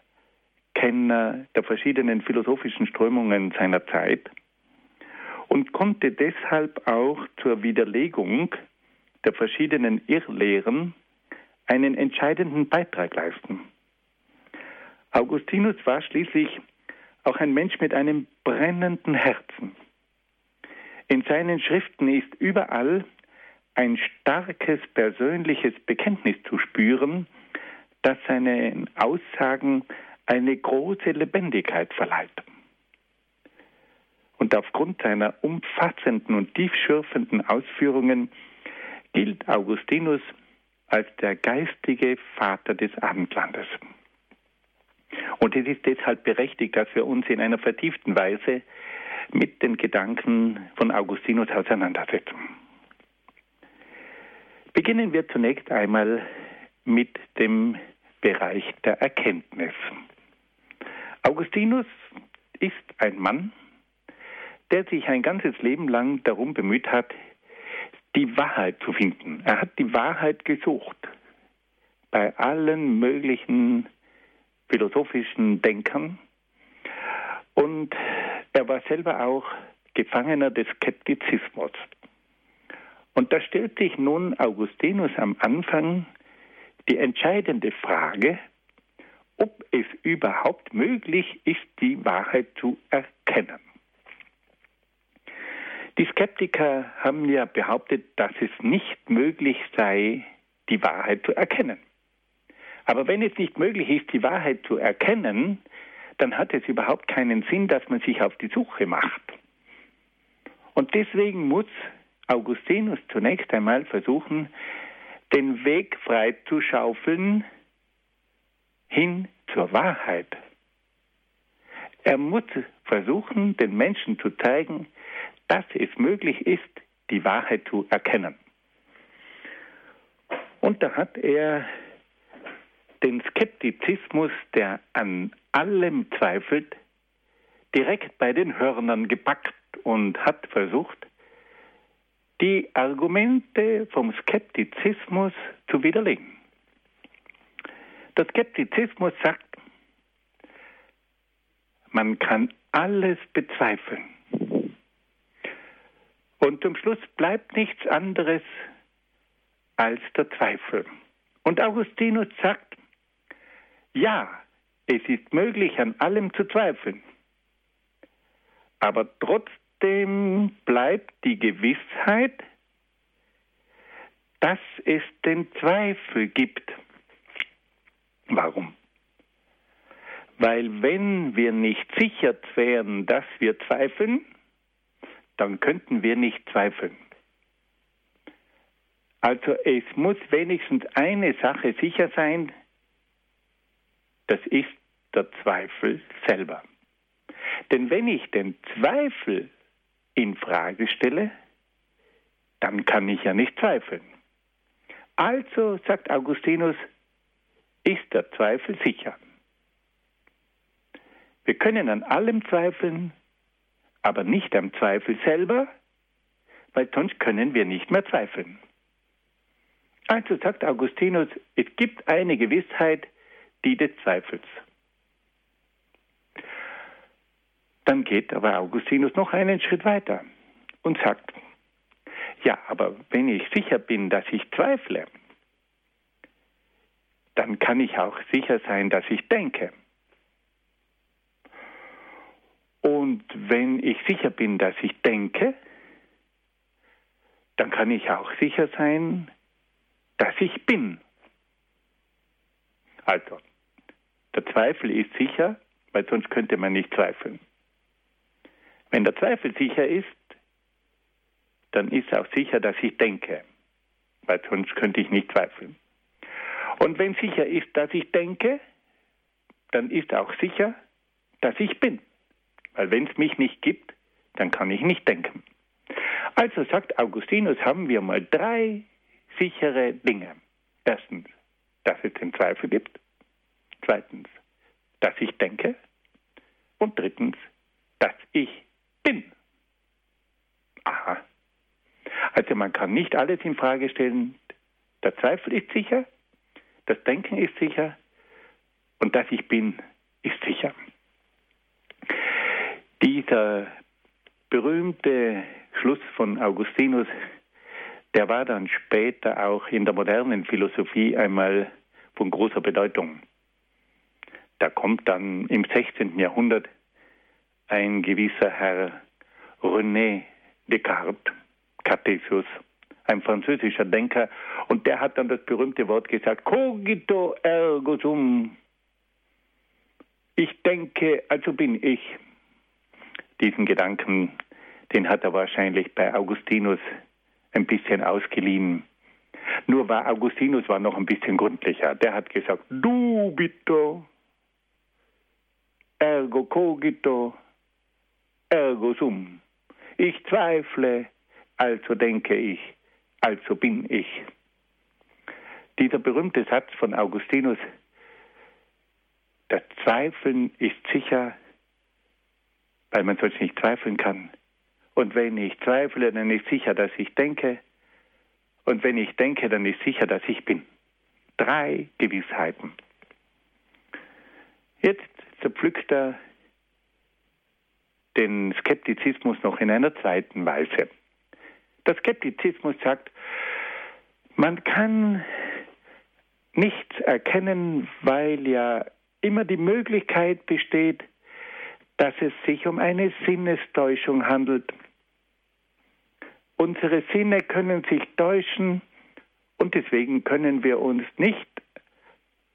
Kenner der verschiedenen philosophischen Strömungen seiner Zeit und konnte deshalb auch zur Widerlegung der verschiedenen Irrlehren einen entscheidenden Beitrag leisten. Augustinus war schließlich auch ein Mensch mit einem brennenden Herzen. In seinen Schriften ist überall ein starkes persönliches Bekenntnis zu spüren, das seinen Aussagen eine große Lebendigkeit verleiht. Und aufgrund seiner umfassenden und tiefschürfenden Ausführungen gilt Augustinus als der geistige Vater des Abendlandes. Und es ist deshalb berechtigt, dass wir uns in einer vertieften Weise mit den Gedanken von Augustinus auseinandersetzen. Beginnen wir zunächst einmal mit dem Bereich der Erkenntnis. Augustinus ist ein Mann, der sich ein ganzes Leben lang darum bemüht hat, die Wahrheit zu finden. Er hat die Wahrheit gesucht bei allen möglichen philosophischen Denkern und er war selber auch Gefangener des Skeptizismus. Und da stellt sich nun Augustinus am Anfang die entscheidende Frage, ob es überhaupt möglich ist, die Wahrheit zu erkennen. Die Skeptiker haben ja behauptet, dass es nicht möglich sei, die Wahrheit zu erkennen. Aber wenn es nicht möglich ist, die Wahrheit zu erkennen, dann hat es überhaupt keinen Sinn, dass man sich auf die Suche macht. Und deswegen muss Augustinus zunächst einmal versuchen, den Weg frei zu schaufeln hin zur Wahrheit. Er muss versuchen, den Menschen zu zeigen, dass es möglich ist, die Wahrheit zu erkennen. Und da hat er den Skeptizismus, der an allem zweifelt, direkt bei den Hörnern gepackt und hat versucht, die Argumente vom Skeptizismus zu widerlegen. Der Skeptizismus sagt, man kann alles bezweifeln. Und zum Schluss bleibt nichts anderes als der Zweifel. Und Augustinus sagt, ja, es ist möglich, an allem zu zweifeln. Aber trotzdem bleibt die Gewissheit, dass es den Zweifel gibt. Warum? Weil wenn wir nicht sicher wären, dass wir zweifeln, dann könnten wir nicht zweifeln. Also es muss wenigstens eine Sache sicher sein, das ist der Zweifel selber. Denn wenn ich den Zweifel in Frage stelle, dann kann ich ja nicht zweifeln. Also, sagt Augustinus, ist der Zweifel sicher. Wir können an allem zweifeln, aber nicht am Zweifel selber, weil sonst können wir nicht mehr zweifeln. Also sagt Augustinus, es gibt eine Gewissheit, die des Zweifels. Dann geht aber Augustinus noch einen Schritt weiter und sagt, ja, aber wenn ich sicher bin, dass ich zweifle, dann kann ich auch sicher sein, dass ich denke. Und wenn ich sicher bin, dass ich denke, dann kann ich auch sicher sein, dass ich bin. Also, der Zweifel ist sicher, weil sonst könnte man nicht zweifeln. Wenn der Zweifel sicher ist, dann ist auch sicher, dass ich denke, weil sonst könnte ich nicht zweifeln. Und wenn sicher ist, dass ich denke, dann ist auch sicher, dass ich bin. Weil wenn es mich nicht gibt, dann kann ich nicht denken. Also sagt Augustinus, haben wir mal drei sichere Dinge. Erstens, dass es den Zweifel gibt. Zweitens, dass ich denke. Und drittens, dass ich bin. Aha. Also man kann nicht alles in Frage stellen. Der Zweifel ist sicher, das Denken ist sicher und dass ich bin, ist sicher. Dieser berühmte Schluss von Augustinus, der war dann später auch in der modernen Philosophie einmal von großer Bedeutung. Da kommt dann im 16. Jahrhundert ein gewisser Herr René Descartes, Cartesius, ein französischer Denker, und der hat dann das berühmte Wort gesagt, cogito ergo sum. Ich denke, also bin ich. Diesen Gedanken, den hat er wahrscheinlich bei Augustinus ein bisschen ausgeliehen. Nur war Augustinus war noch ein bisschen gründlicher. Der hat gesagt, dubito, ergo cogito, ergo sum. Ich zweifle, also denke ich, also bin ich. Dieser berühmte Satz von Augustinus, das Zweifeln ist sicher, weil man sonst nicht zweifeln kann. Und wenn ich zweifle, dann ist sicher, dass ich denke. Und wenn ich denke, dann ist sicher, dass ich bin. Drei Gewissheiten. Jetzt zerpflückt er den Skeptizismus noch in einer zweiten Weise. Der Skeptizismus sagt, man kann nichts erkennen, weil ja immer die Möglichkeit besteht, dass es sich um eine Sinnestäuschung handelt. Unsere Sinne können sich täuschen und deswegen können wir uns nicht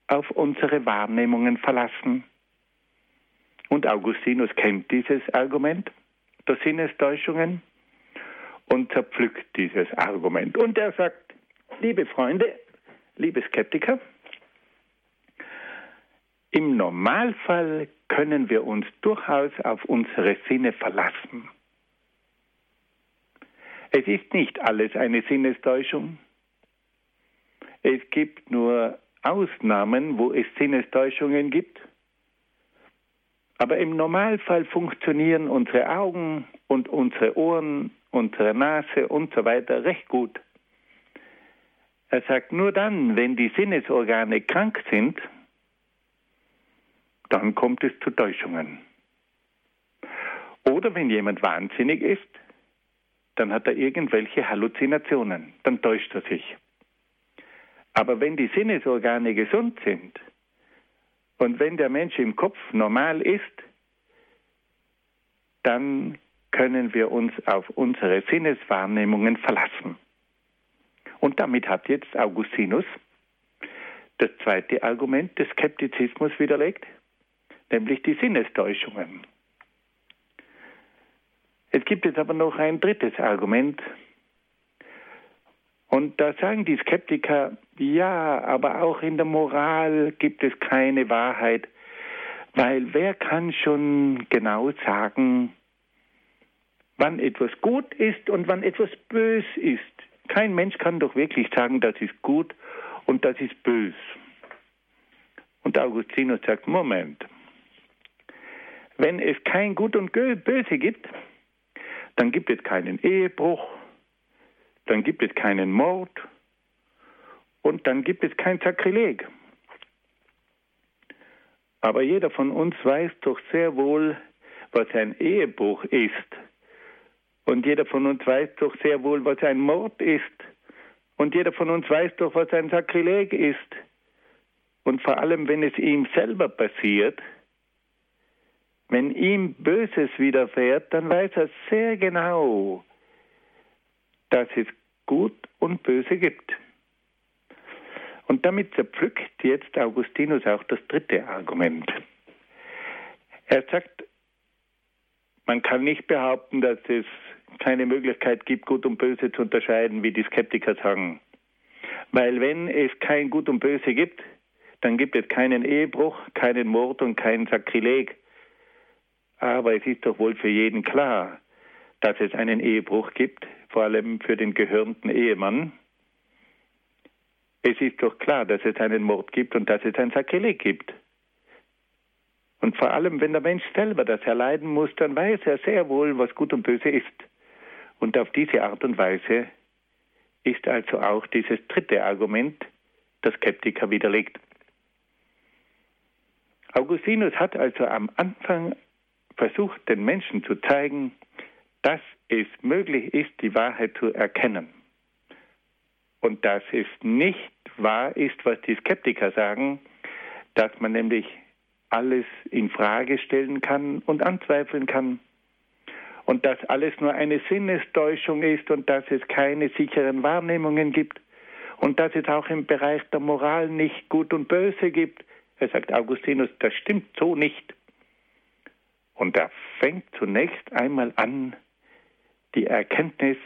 auf unsere Wahrnehmungen verlassen. Und Augustinus kennt dieses Argument der Sinnestäuschungen und zerpflückt dieses Argument. Und er sagt, liebe Freunde, liebe Skeptiker, im Normalfall können wir uns durchaus auf unsere Sinne verlassen. Es ist nicht alles eine Sinnestäuschung. Es gibt nur Ausnahmen, wo es Sinnestäuschungen gibt. Aber im Normalfall funktionieren unsere Augen und unsere Ohren, unsere Nase und so weiter recht gut. Er sagt, nur dann, wenn die Sinnesorgane krank sind, dann kommt es zu Täuschungen. Oder wenn jemand wahnsinnig ist, dann hat er irgendwelche Halluzinationen, dann täuscht er sich. Aber wenn die Sinnesorgane gesund sind, und wenn der Mensch im Kopf normal ist, dann können wir uns auf unsere Sinneswahrnehmungen verlassen. Und damit hat jetzt Augustinus das zweite Argument des Skeptizismus widerlegt, nämlich die Sinnestäuschungen. Es gibt jetzt aber noch ein drittes Argument, und da sagen die Skeptiker, ja, aber auch in der Moral gibt es keine Wahrheit, weil wer kann schon genau sagen, wann etwas gut ist und wann etwas bös ist? Kein Mensch kann doch wirklich sagen, das ist gut und das ist bös. Und Augustinus sagt, Moment, wenn es kein Gut und Böse gibt, dann gibt es keinen Ehebruch, dann gibt es keinen Mord und dann gibt es kein Sakrileg. Aber jeder von uns weiß doch sehr wohl, was ein Ehebruch ist. Und jeder von uns weiß doch sehr wohl, was ein Mord ist. Und jeder von uns weiß doch, was ein Sakrileg ist. Und vor allem, wenn es ihm selber passiert, wenn ihm Böses widerfährt, dann weiß er sehr genau, dass es Gut und Böse gibt. Und damit zerpflückt jetzt Augustinus auch das dritte Argument. Er sagt, man kann nicht behaupten, dass es keine Möglichkeit gibt, Gut und Böse zu unterscheiden, wie die Skeptiker sagen. Weil wenn es kein Gut und Böse gibt, dann gibt es keinen Ehebruch, keinen Mord und keinen Sakrileg. Aber es ist doch wohl für jeden klar, dass es einen Ehebruch gibt, vor allem für den gehörnten Ehemann. Es ist doch klar, dass es einen Mord gibt und dass es ein Sakrileg gibt. Und vor allem, wenn der Mensch selber das erleiden muss, dann weiß er sehr wohl, was gut und böse ist. Und auf diese Art und Weise ist also auch dieses dritte Argument der Skeptiker widerlegt. Augustinus hat also am Anfang versucht, den Menschen zu zeigen, dass es möglich ist, die Wahrheit zu erkennen. Und dass es nicht wahr ist, was die Skeptiker sagen, dass man nämlich alles in Frage stellen kann und anzweifeln kann und dass alles nur eine Sinnestäuschung ist und dass es keine sicheren Wahrnehmungen gibt und dass es auch im Bereich der Moral nicht gut und böse gibt. Er sagt Augustinus, das stimmt so nicht. Und er fängt zunächst einmal an, die Erkenntnis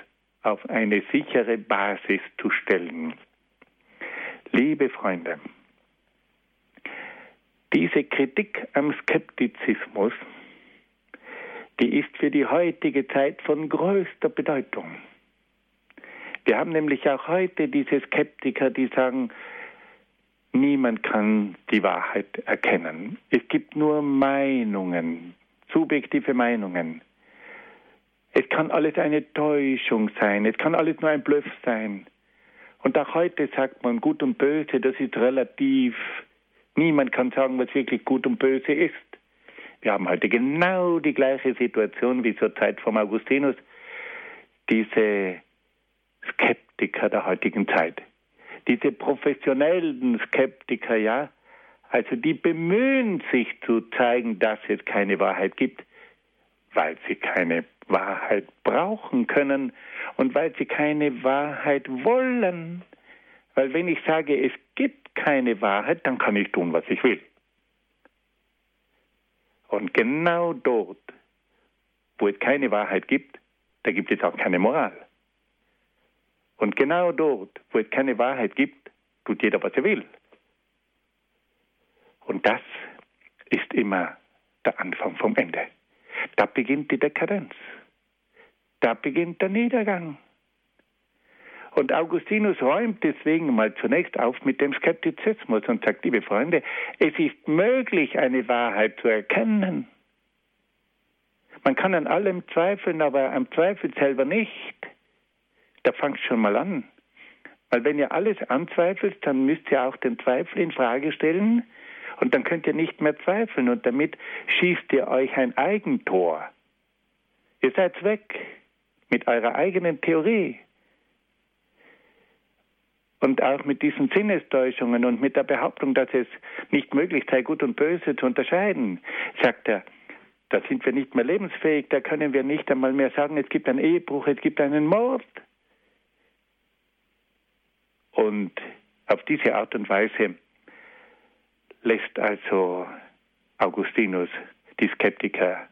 auf eine sichere Basis zu stellen. Liebe Freunde, diese Kritik am Skeptizismus, die ist für die heutige Zeit von größter Bedeutung. Wir haben nämlich auch heute diese Skeptiker, die sagen, niemand kann die Wahrheit erkennen. Es gibt nur Meinungen, subjektive Meinungen. Es kann alles eine Täuschung sein, es kann alles nur ein Bluff sein. Und auch heute sagt man, gut und böse, das ist relativ. Niemand kann sagen, was wirklich gut und böse ist. Wir haben heute genau die gleiche Situation wie zur Zeit von Augustinus. Diese Skeptiker der heutigen Zeit. Diese professionellen Skeptiker, ja, also die bemühen sich zu zeigen, dass es keine Wahrheit gibt, weil sie keine Wahrheit brauchen können und weil sie keine Wahrheit wollen. Weil wenn ich sage, es gibt keine Wahrheit, dann kann ich tun, was ich will. Und genau dort, wo es keine Wahrheit gibt, da gibt es auch keine Moral. Und genau dort, wo es keine Wahrheit gibt, tut jeder, was er will. Und das ist immer der Anfang vom Ende. Da beginnt die Dekadenz. Da beginnt der Niedergang. Und Augustinus räumt deswegen mal zunächst auf mit dem Skeptizismus und sagt, liebe Freunde, es ist möglich, eine Wahrheit zu erkennen. Man kann an allem zweifeln, aber am Zweifel selber nicht. Da fangt schon mal an. Weil wenn ihr alles anzweifelt, dann müsst ihr auch den Zweifel in Frage stellen und dann könnt ihr nicht mehr zweifeln und damit schießt ihr euch ein Eigentor. Ihr seid weg mit eurer eigenen Theorie. Und auch mit diesen Sinnestäuschungen und mit der Behauptung, dass es nicht möglich sei, Gut und Böse zu unterscheiden, sagt er, da sind wir nicht mehr lebensfähig, da können wir nicht einmal mehr sagen, es gibt einen Ehebruch, es gibt einen Mord. Und auf diese Art und Weise lässt also Augustinus die Skeptiker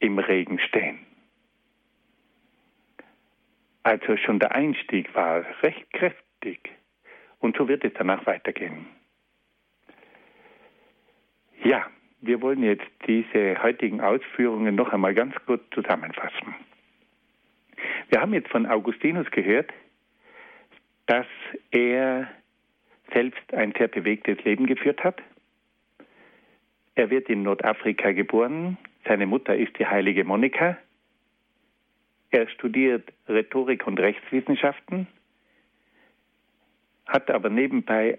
im Regen stehen. Also schon der Einstieg war recht kräftig und so wird es danach weitergehen. Ja, wir wollen jetzt diese heutigen Ausführungen noch einmal ganz kurz zusammenfassen. Wir haben jetzt von Augustinus gehört, dass er selbst ein sehr bewegtes Leben geführt hat. Er wird in Nordafrika geboren. Seine Mutter ist die heilige Monika. Er studiert Rhetorik und Rechtswissenschaften, hat aber nebenbei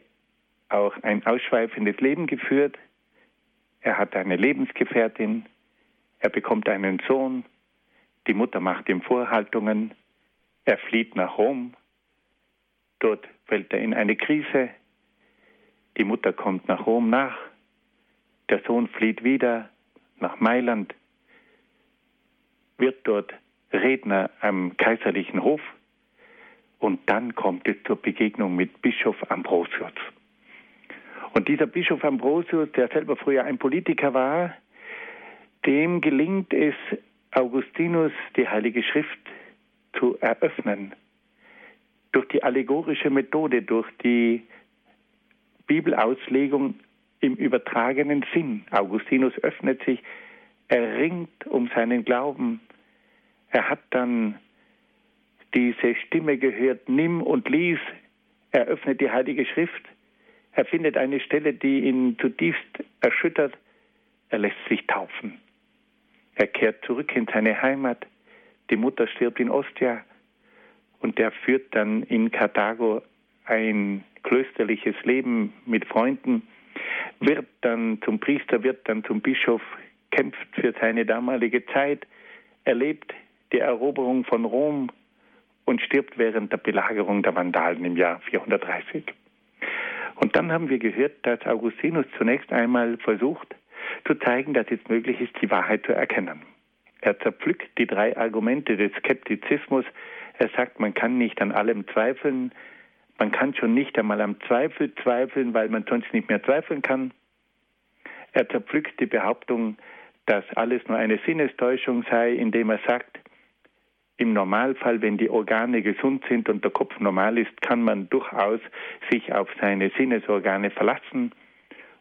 auch ein ausschweifendes Leben geführt. Er hat eine Lebensgefährtin, er bekommt einen Sohn, die Mutter macht ihm Vorhaltungen, er flieht nach Rom, dort fällt er in eine Krise, die Mutter kommt nach Rom nach, der Sohn flieht wieder nach Mailand, wird dort Redner am kaiserlichen Hof und dann kommt es zur Begegnung mit Bischof Ambrosius. Und dieser Bischof Ambrosius, der selber früher ein Politiker war, dem gelingt es, Augustinus die Heilige Schrift zu eröffnen. Durch die allegorische Methode, durch die Bibelauslegung im übertragenen Sinn. Augustinus öffnet sich, er ringt um seinen Glauben. Er hat dann diese Stimme gehört, nimm und lies. Er öffnet die Heilige Schrift. Er findet eine Stelle, die ihn zutiefst erschüttert. er lässt sich taufen. Er kehrt zurück in seine Heimat. Die Mutter stirbt in Ostia und er führt dann in Karthago ein klösterliches Leben mit Freunden, wird dann zum Priester, wird dann zum Bischof, kämpft für seine damalige Zeit, erlebt die Eroberung von Rom und stirbt während der Belagerung der Vandalen im Jahr 430. Und dann haben wir gehört, dass Augustinus zunächst einmal versucht zu zeigen, dass es möglich ist, die Wahrheit zu erkennen. Er zerpflückt die drei Argumente des Skeptizismus. Er sagt, man kann nicht an allem zweifeln, man kann schon nicht einmal am Zweifel zweifeln, weil man sonst nicht mehr zweifeln kann. Er zerpflückt die Behauptung, dass alles nur eine Sinnestäuschung sei, indem er sagt, im Normalfall, wenn die Organe gesund sind und der Kopf normal ist, kann man durchaus sich auf seine Sinnesorgane verlassen.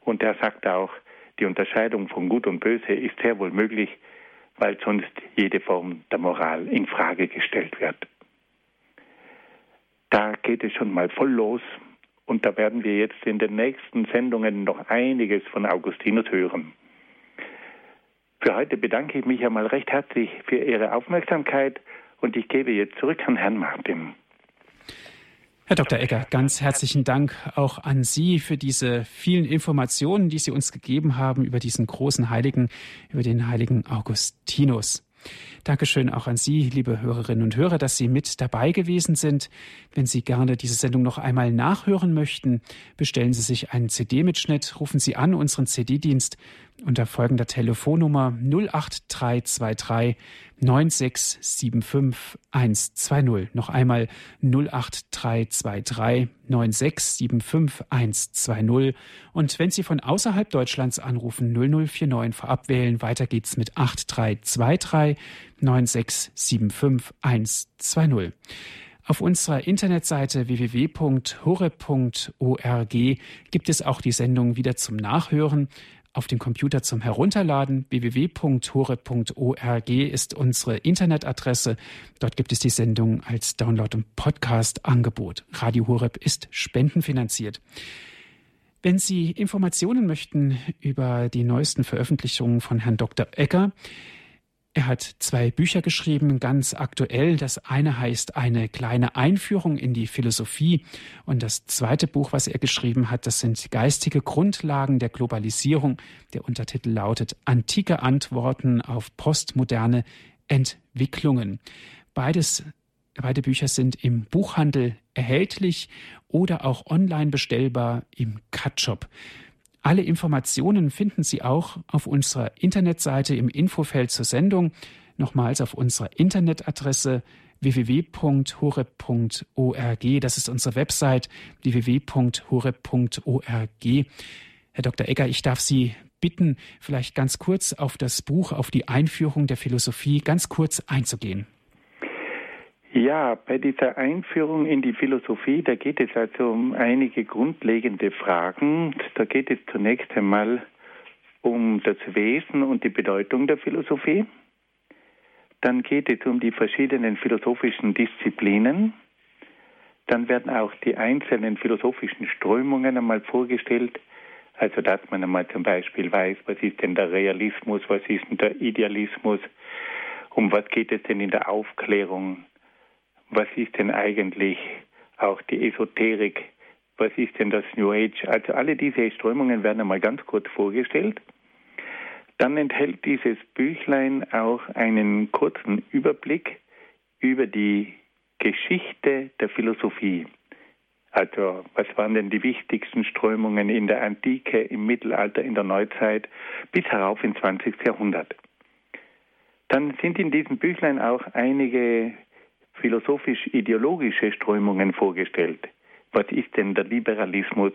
Und er sagt auch, die Unterscheidung von Gut und Böse ist sehr wohl möglich, weil sonst jede Form der Moral in Frage gestellt wird. Da geht es schon mal voll los und da werden wir jetzt in den nächsten Sendungen noch einiges von Augustinus hören. Für heute bedanke ich mich einmal recht herzlich für Ihre Aufmerksamkeit und ich gebe jetzt zurück an Herrn Martin. Herr Dr. Egger, ganz herzlichen Dank auch an Sie für diese vielen Informationen, die Sie uns gegeben haben über diesen großen Heiligen, über den heiligen Augustinus. Dankeschön auch an Sie, liebe Hörerinnen und Hörer, dass Sie mit dabei gewesen sind. Wenn Sie gerne diese Sendung noch einmal nachhören möchten, bestellen Sie sich einen CD-Mitschnitt, rufen Sie an unseren CD-Dienst unter folgender Telefonnummer 08323 9675 120. Noch einmal 08323 9675 120. Und wenn Sie von außerhalb Deutschlands anrufen, 0049 vorab wählen. Weiter geht's mit 8323 9675 120. Auf unserer Internetseite www.hore.org gibt es auch die Sendung wieder zum Nachhören auf dem Computer zum Herunterladen. www.hore.org ist unsere Internetadresse. Dort gibt es die Sendung als Download- und Podcast-Angebot. Radio Horeb ist spendenfinanziert. Wenn Sie Informationen möchten über die neuesten Veröffentlichungen von Herrn Dr. Egger, er hat zwei Bücher geschrieben, ganz aktuell. Das eine heißt Eine kleine Einführung in die Philosophie und das zweite Buch, was er geschrieben hat, das sind Geistige Grundlagen der Globalisierung. Der Untertitel lautet Antike Antworten auf postmoderne Entwicklungen. Beides Beide Bücher sind im Buchhandel erhältlich oder auch online bestellbar im Cut-Shop. Alle Informationen finden Sie auch auf unserer Internetseite im Infofeld zur Sendung. Nochmals auf unserer Internetadresse www.horeb.org. Das ist unsere Website www.horeb.org. Herr Dr. Egger, ich darf Sie bitten, vielleicht ganz kurz auf das Buch, auf die Einführung der Philosophie ganz kurz einzugehen. Ja, bei dieser Einführung in die Philosophie, da geht es also um einige grundlegende Fragen. Da geht es zunächst einmal um das Wesen und die Bedeutung der Philosophie. Dann geht es um die verschiedenen philosophischen Disziplinen. Dann werden auch die einzelnen philosophischen Strömungen einmal vorgestellt. Also dass man einmal zum Beispiel weiß, was ist denn der Realismus, was ist denn der Idealismus, um was geht es denn in der Aufklärung, was ist denn eigentlich auch die Esoterik, was ist denn das New Age. Also alle diese Strömungen werden einmal ganz kurz vorgestellt. Dann enthält dieses Büchlein auch einen kurzen Überblick über die Geschichte der Philosophie. Also was waren denn die wichtigsten Strömungen in der Antike, im Mittelalter, in der Neuzeit bis herauf ins 20. Jahrhundert. Dann sind in diesem Büchlein auch einige philosophisch-ideologische Strömungen vorgestellt. Was ist denn der Liberalismus?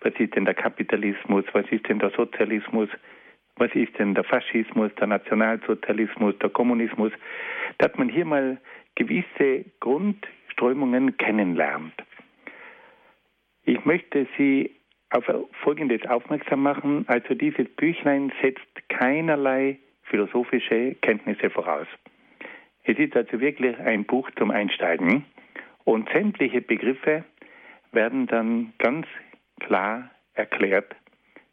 Was ist denn der Kapitalismus? Was ist denn der Sozialismus? Was ist denn der Faschismus, der Nationalsozialismus, der Kommunismus? Dass man hier mal gewisse Grundströmungen kennenlernt. Ich möchte Sie auf Folgendes aufmerksam machen. Also dieses Büchlein setzt keinerlei philosophische Kenntnisse voraus. Es ist also wirklich ein Buch zum Einsteigen und sämtliche Begriffe werden dann ganz klar erklärt,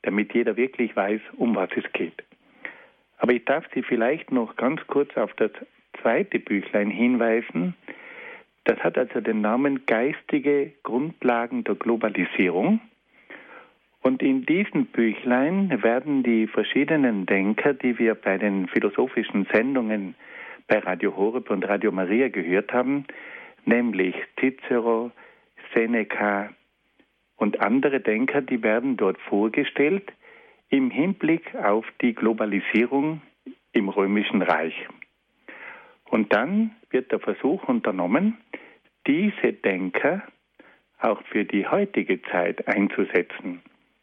damit jeder wirklich weiß, um was es geht. Aber ich darf Sie vielleicht noch ganz kurz auf das zweite Büchlein hinweisen. Das hat also den Namen Geistige Grundlagen der Globalisierung. Und in diesem Büchlein werden die verschiedenen Denker, die wir bei den philosophischen Sendungen bei Radio Horeb und Radio Maria gehört haben, nämlich Cicero, Seneca und andere Denker, die werden dort vorgestellt im Hinblick auf die Globalisierung im römischen Reich. Und dann wird der Versuch unternommen, diese Denker auch für die heutige Zeit einzusetzen.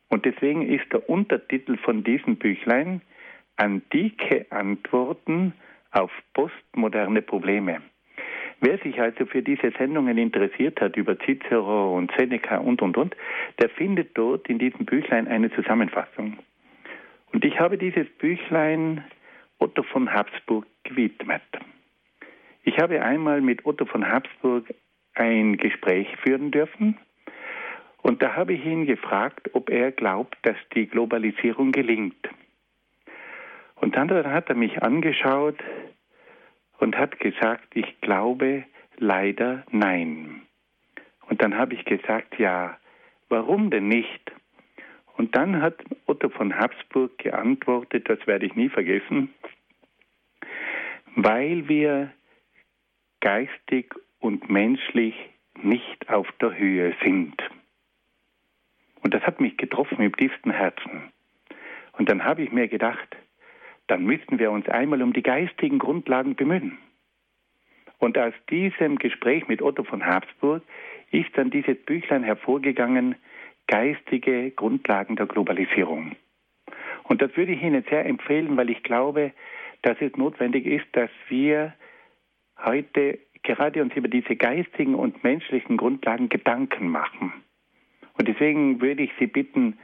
Und deswegen ist der Untertitel von diesem Büchlein Antike Antworten auf postmoderne Probleme. Wer sich also für diese Sendungen interessiert hat über Cicero und Seneca und, und, und, der findet dort in diesem Büchlein eine Zusammenfassung. Und ich habe dieses Büchlein Otto von Habsburg gewidmet. Ich habe einmal mit Otto von Habsburg ein Gespräch führen dürfen und da habe ich ihn gefragt, ob er glaubt, dass die Globalisierung gelingt. Und dann hat er mich angeschaut und hat gesagt, ich glaube leider nein. Und dann habe ich gesagt, ja, warum denn nicht? Und dann hat Otto von Habsburg geantwortet, das werde ich nie vergessen, weil wir geistig und menschlich nicht auf der Höhe sind. Und das hat mich getroffen im tiefsten Herzen. Und dann habe ich mir gedacht, dann müssten wir uns einmal um die geistigen Grundlagen bemühen. Und aus diesem Gespräch mit Otto von Habsburg ist dann dieses Büchlein hervorgegangen, Geistige Grundlagen der Globalisierung. Und das würde ich Ihnen sehr empfehlen, weil ich glaube, dass es notwendig ist, dass wir heute gerade uns über diese geistigen und menschlichen Grundlagen Gedanken machen. Und deswegen würde ich Sie bitten,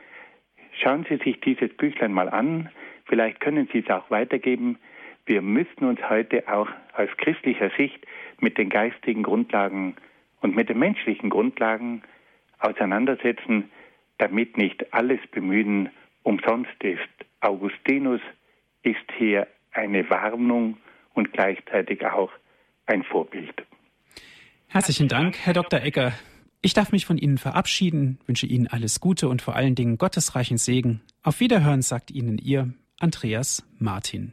schauen Sie sich dieses Büchlein mal an. Vielleicht können Sie es auch weitergeben. Wir müssen uns heute auch aus christlicher Sicht mit den geistigen Grundlagen und mit den menschlichen Grundlagen auseinandersetzen, damit nicht alles Bemühen umsonst ist. Augustinus ist hier eine Warnung und gleichzeitig auch ein Vorbild. Herzlichen Dank, Herr Dr. Ecker. Ich darf mich von Ihnen verabschieden, wünsche Ihnen alles Gute und vor allen Dingen gottesreichen Segen. Auf Wiederhören sagt Ihnen Ihr Andreas Martin.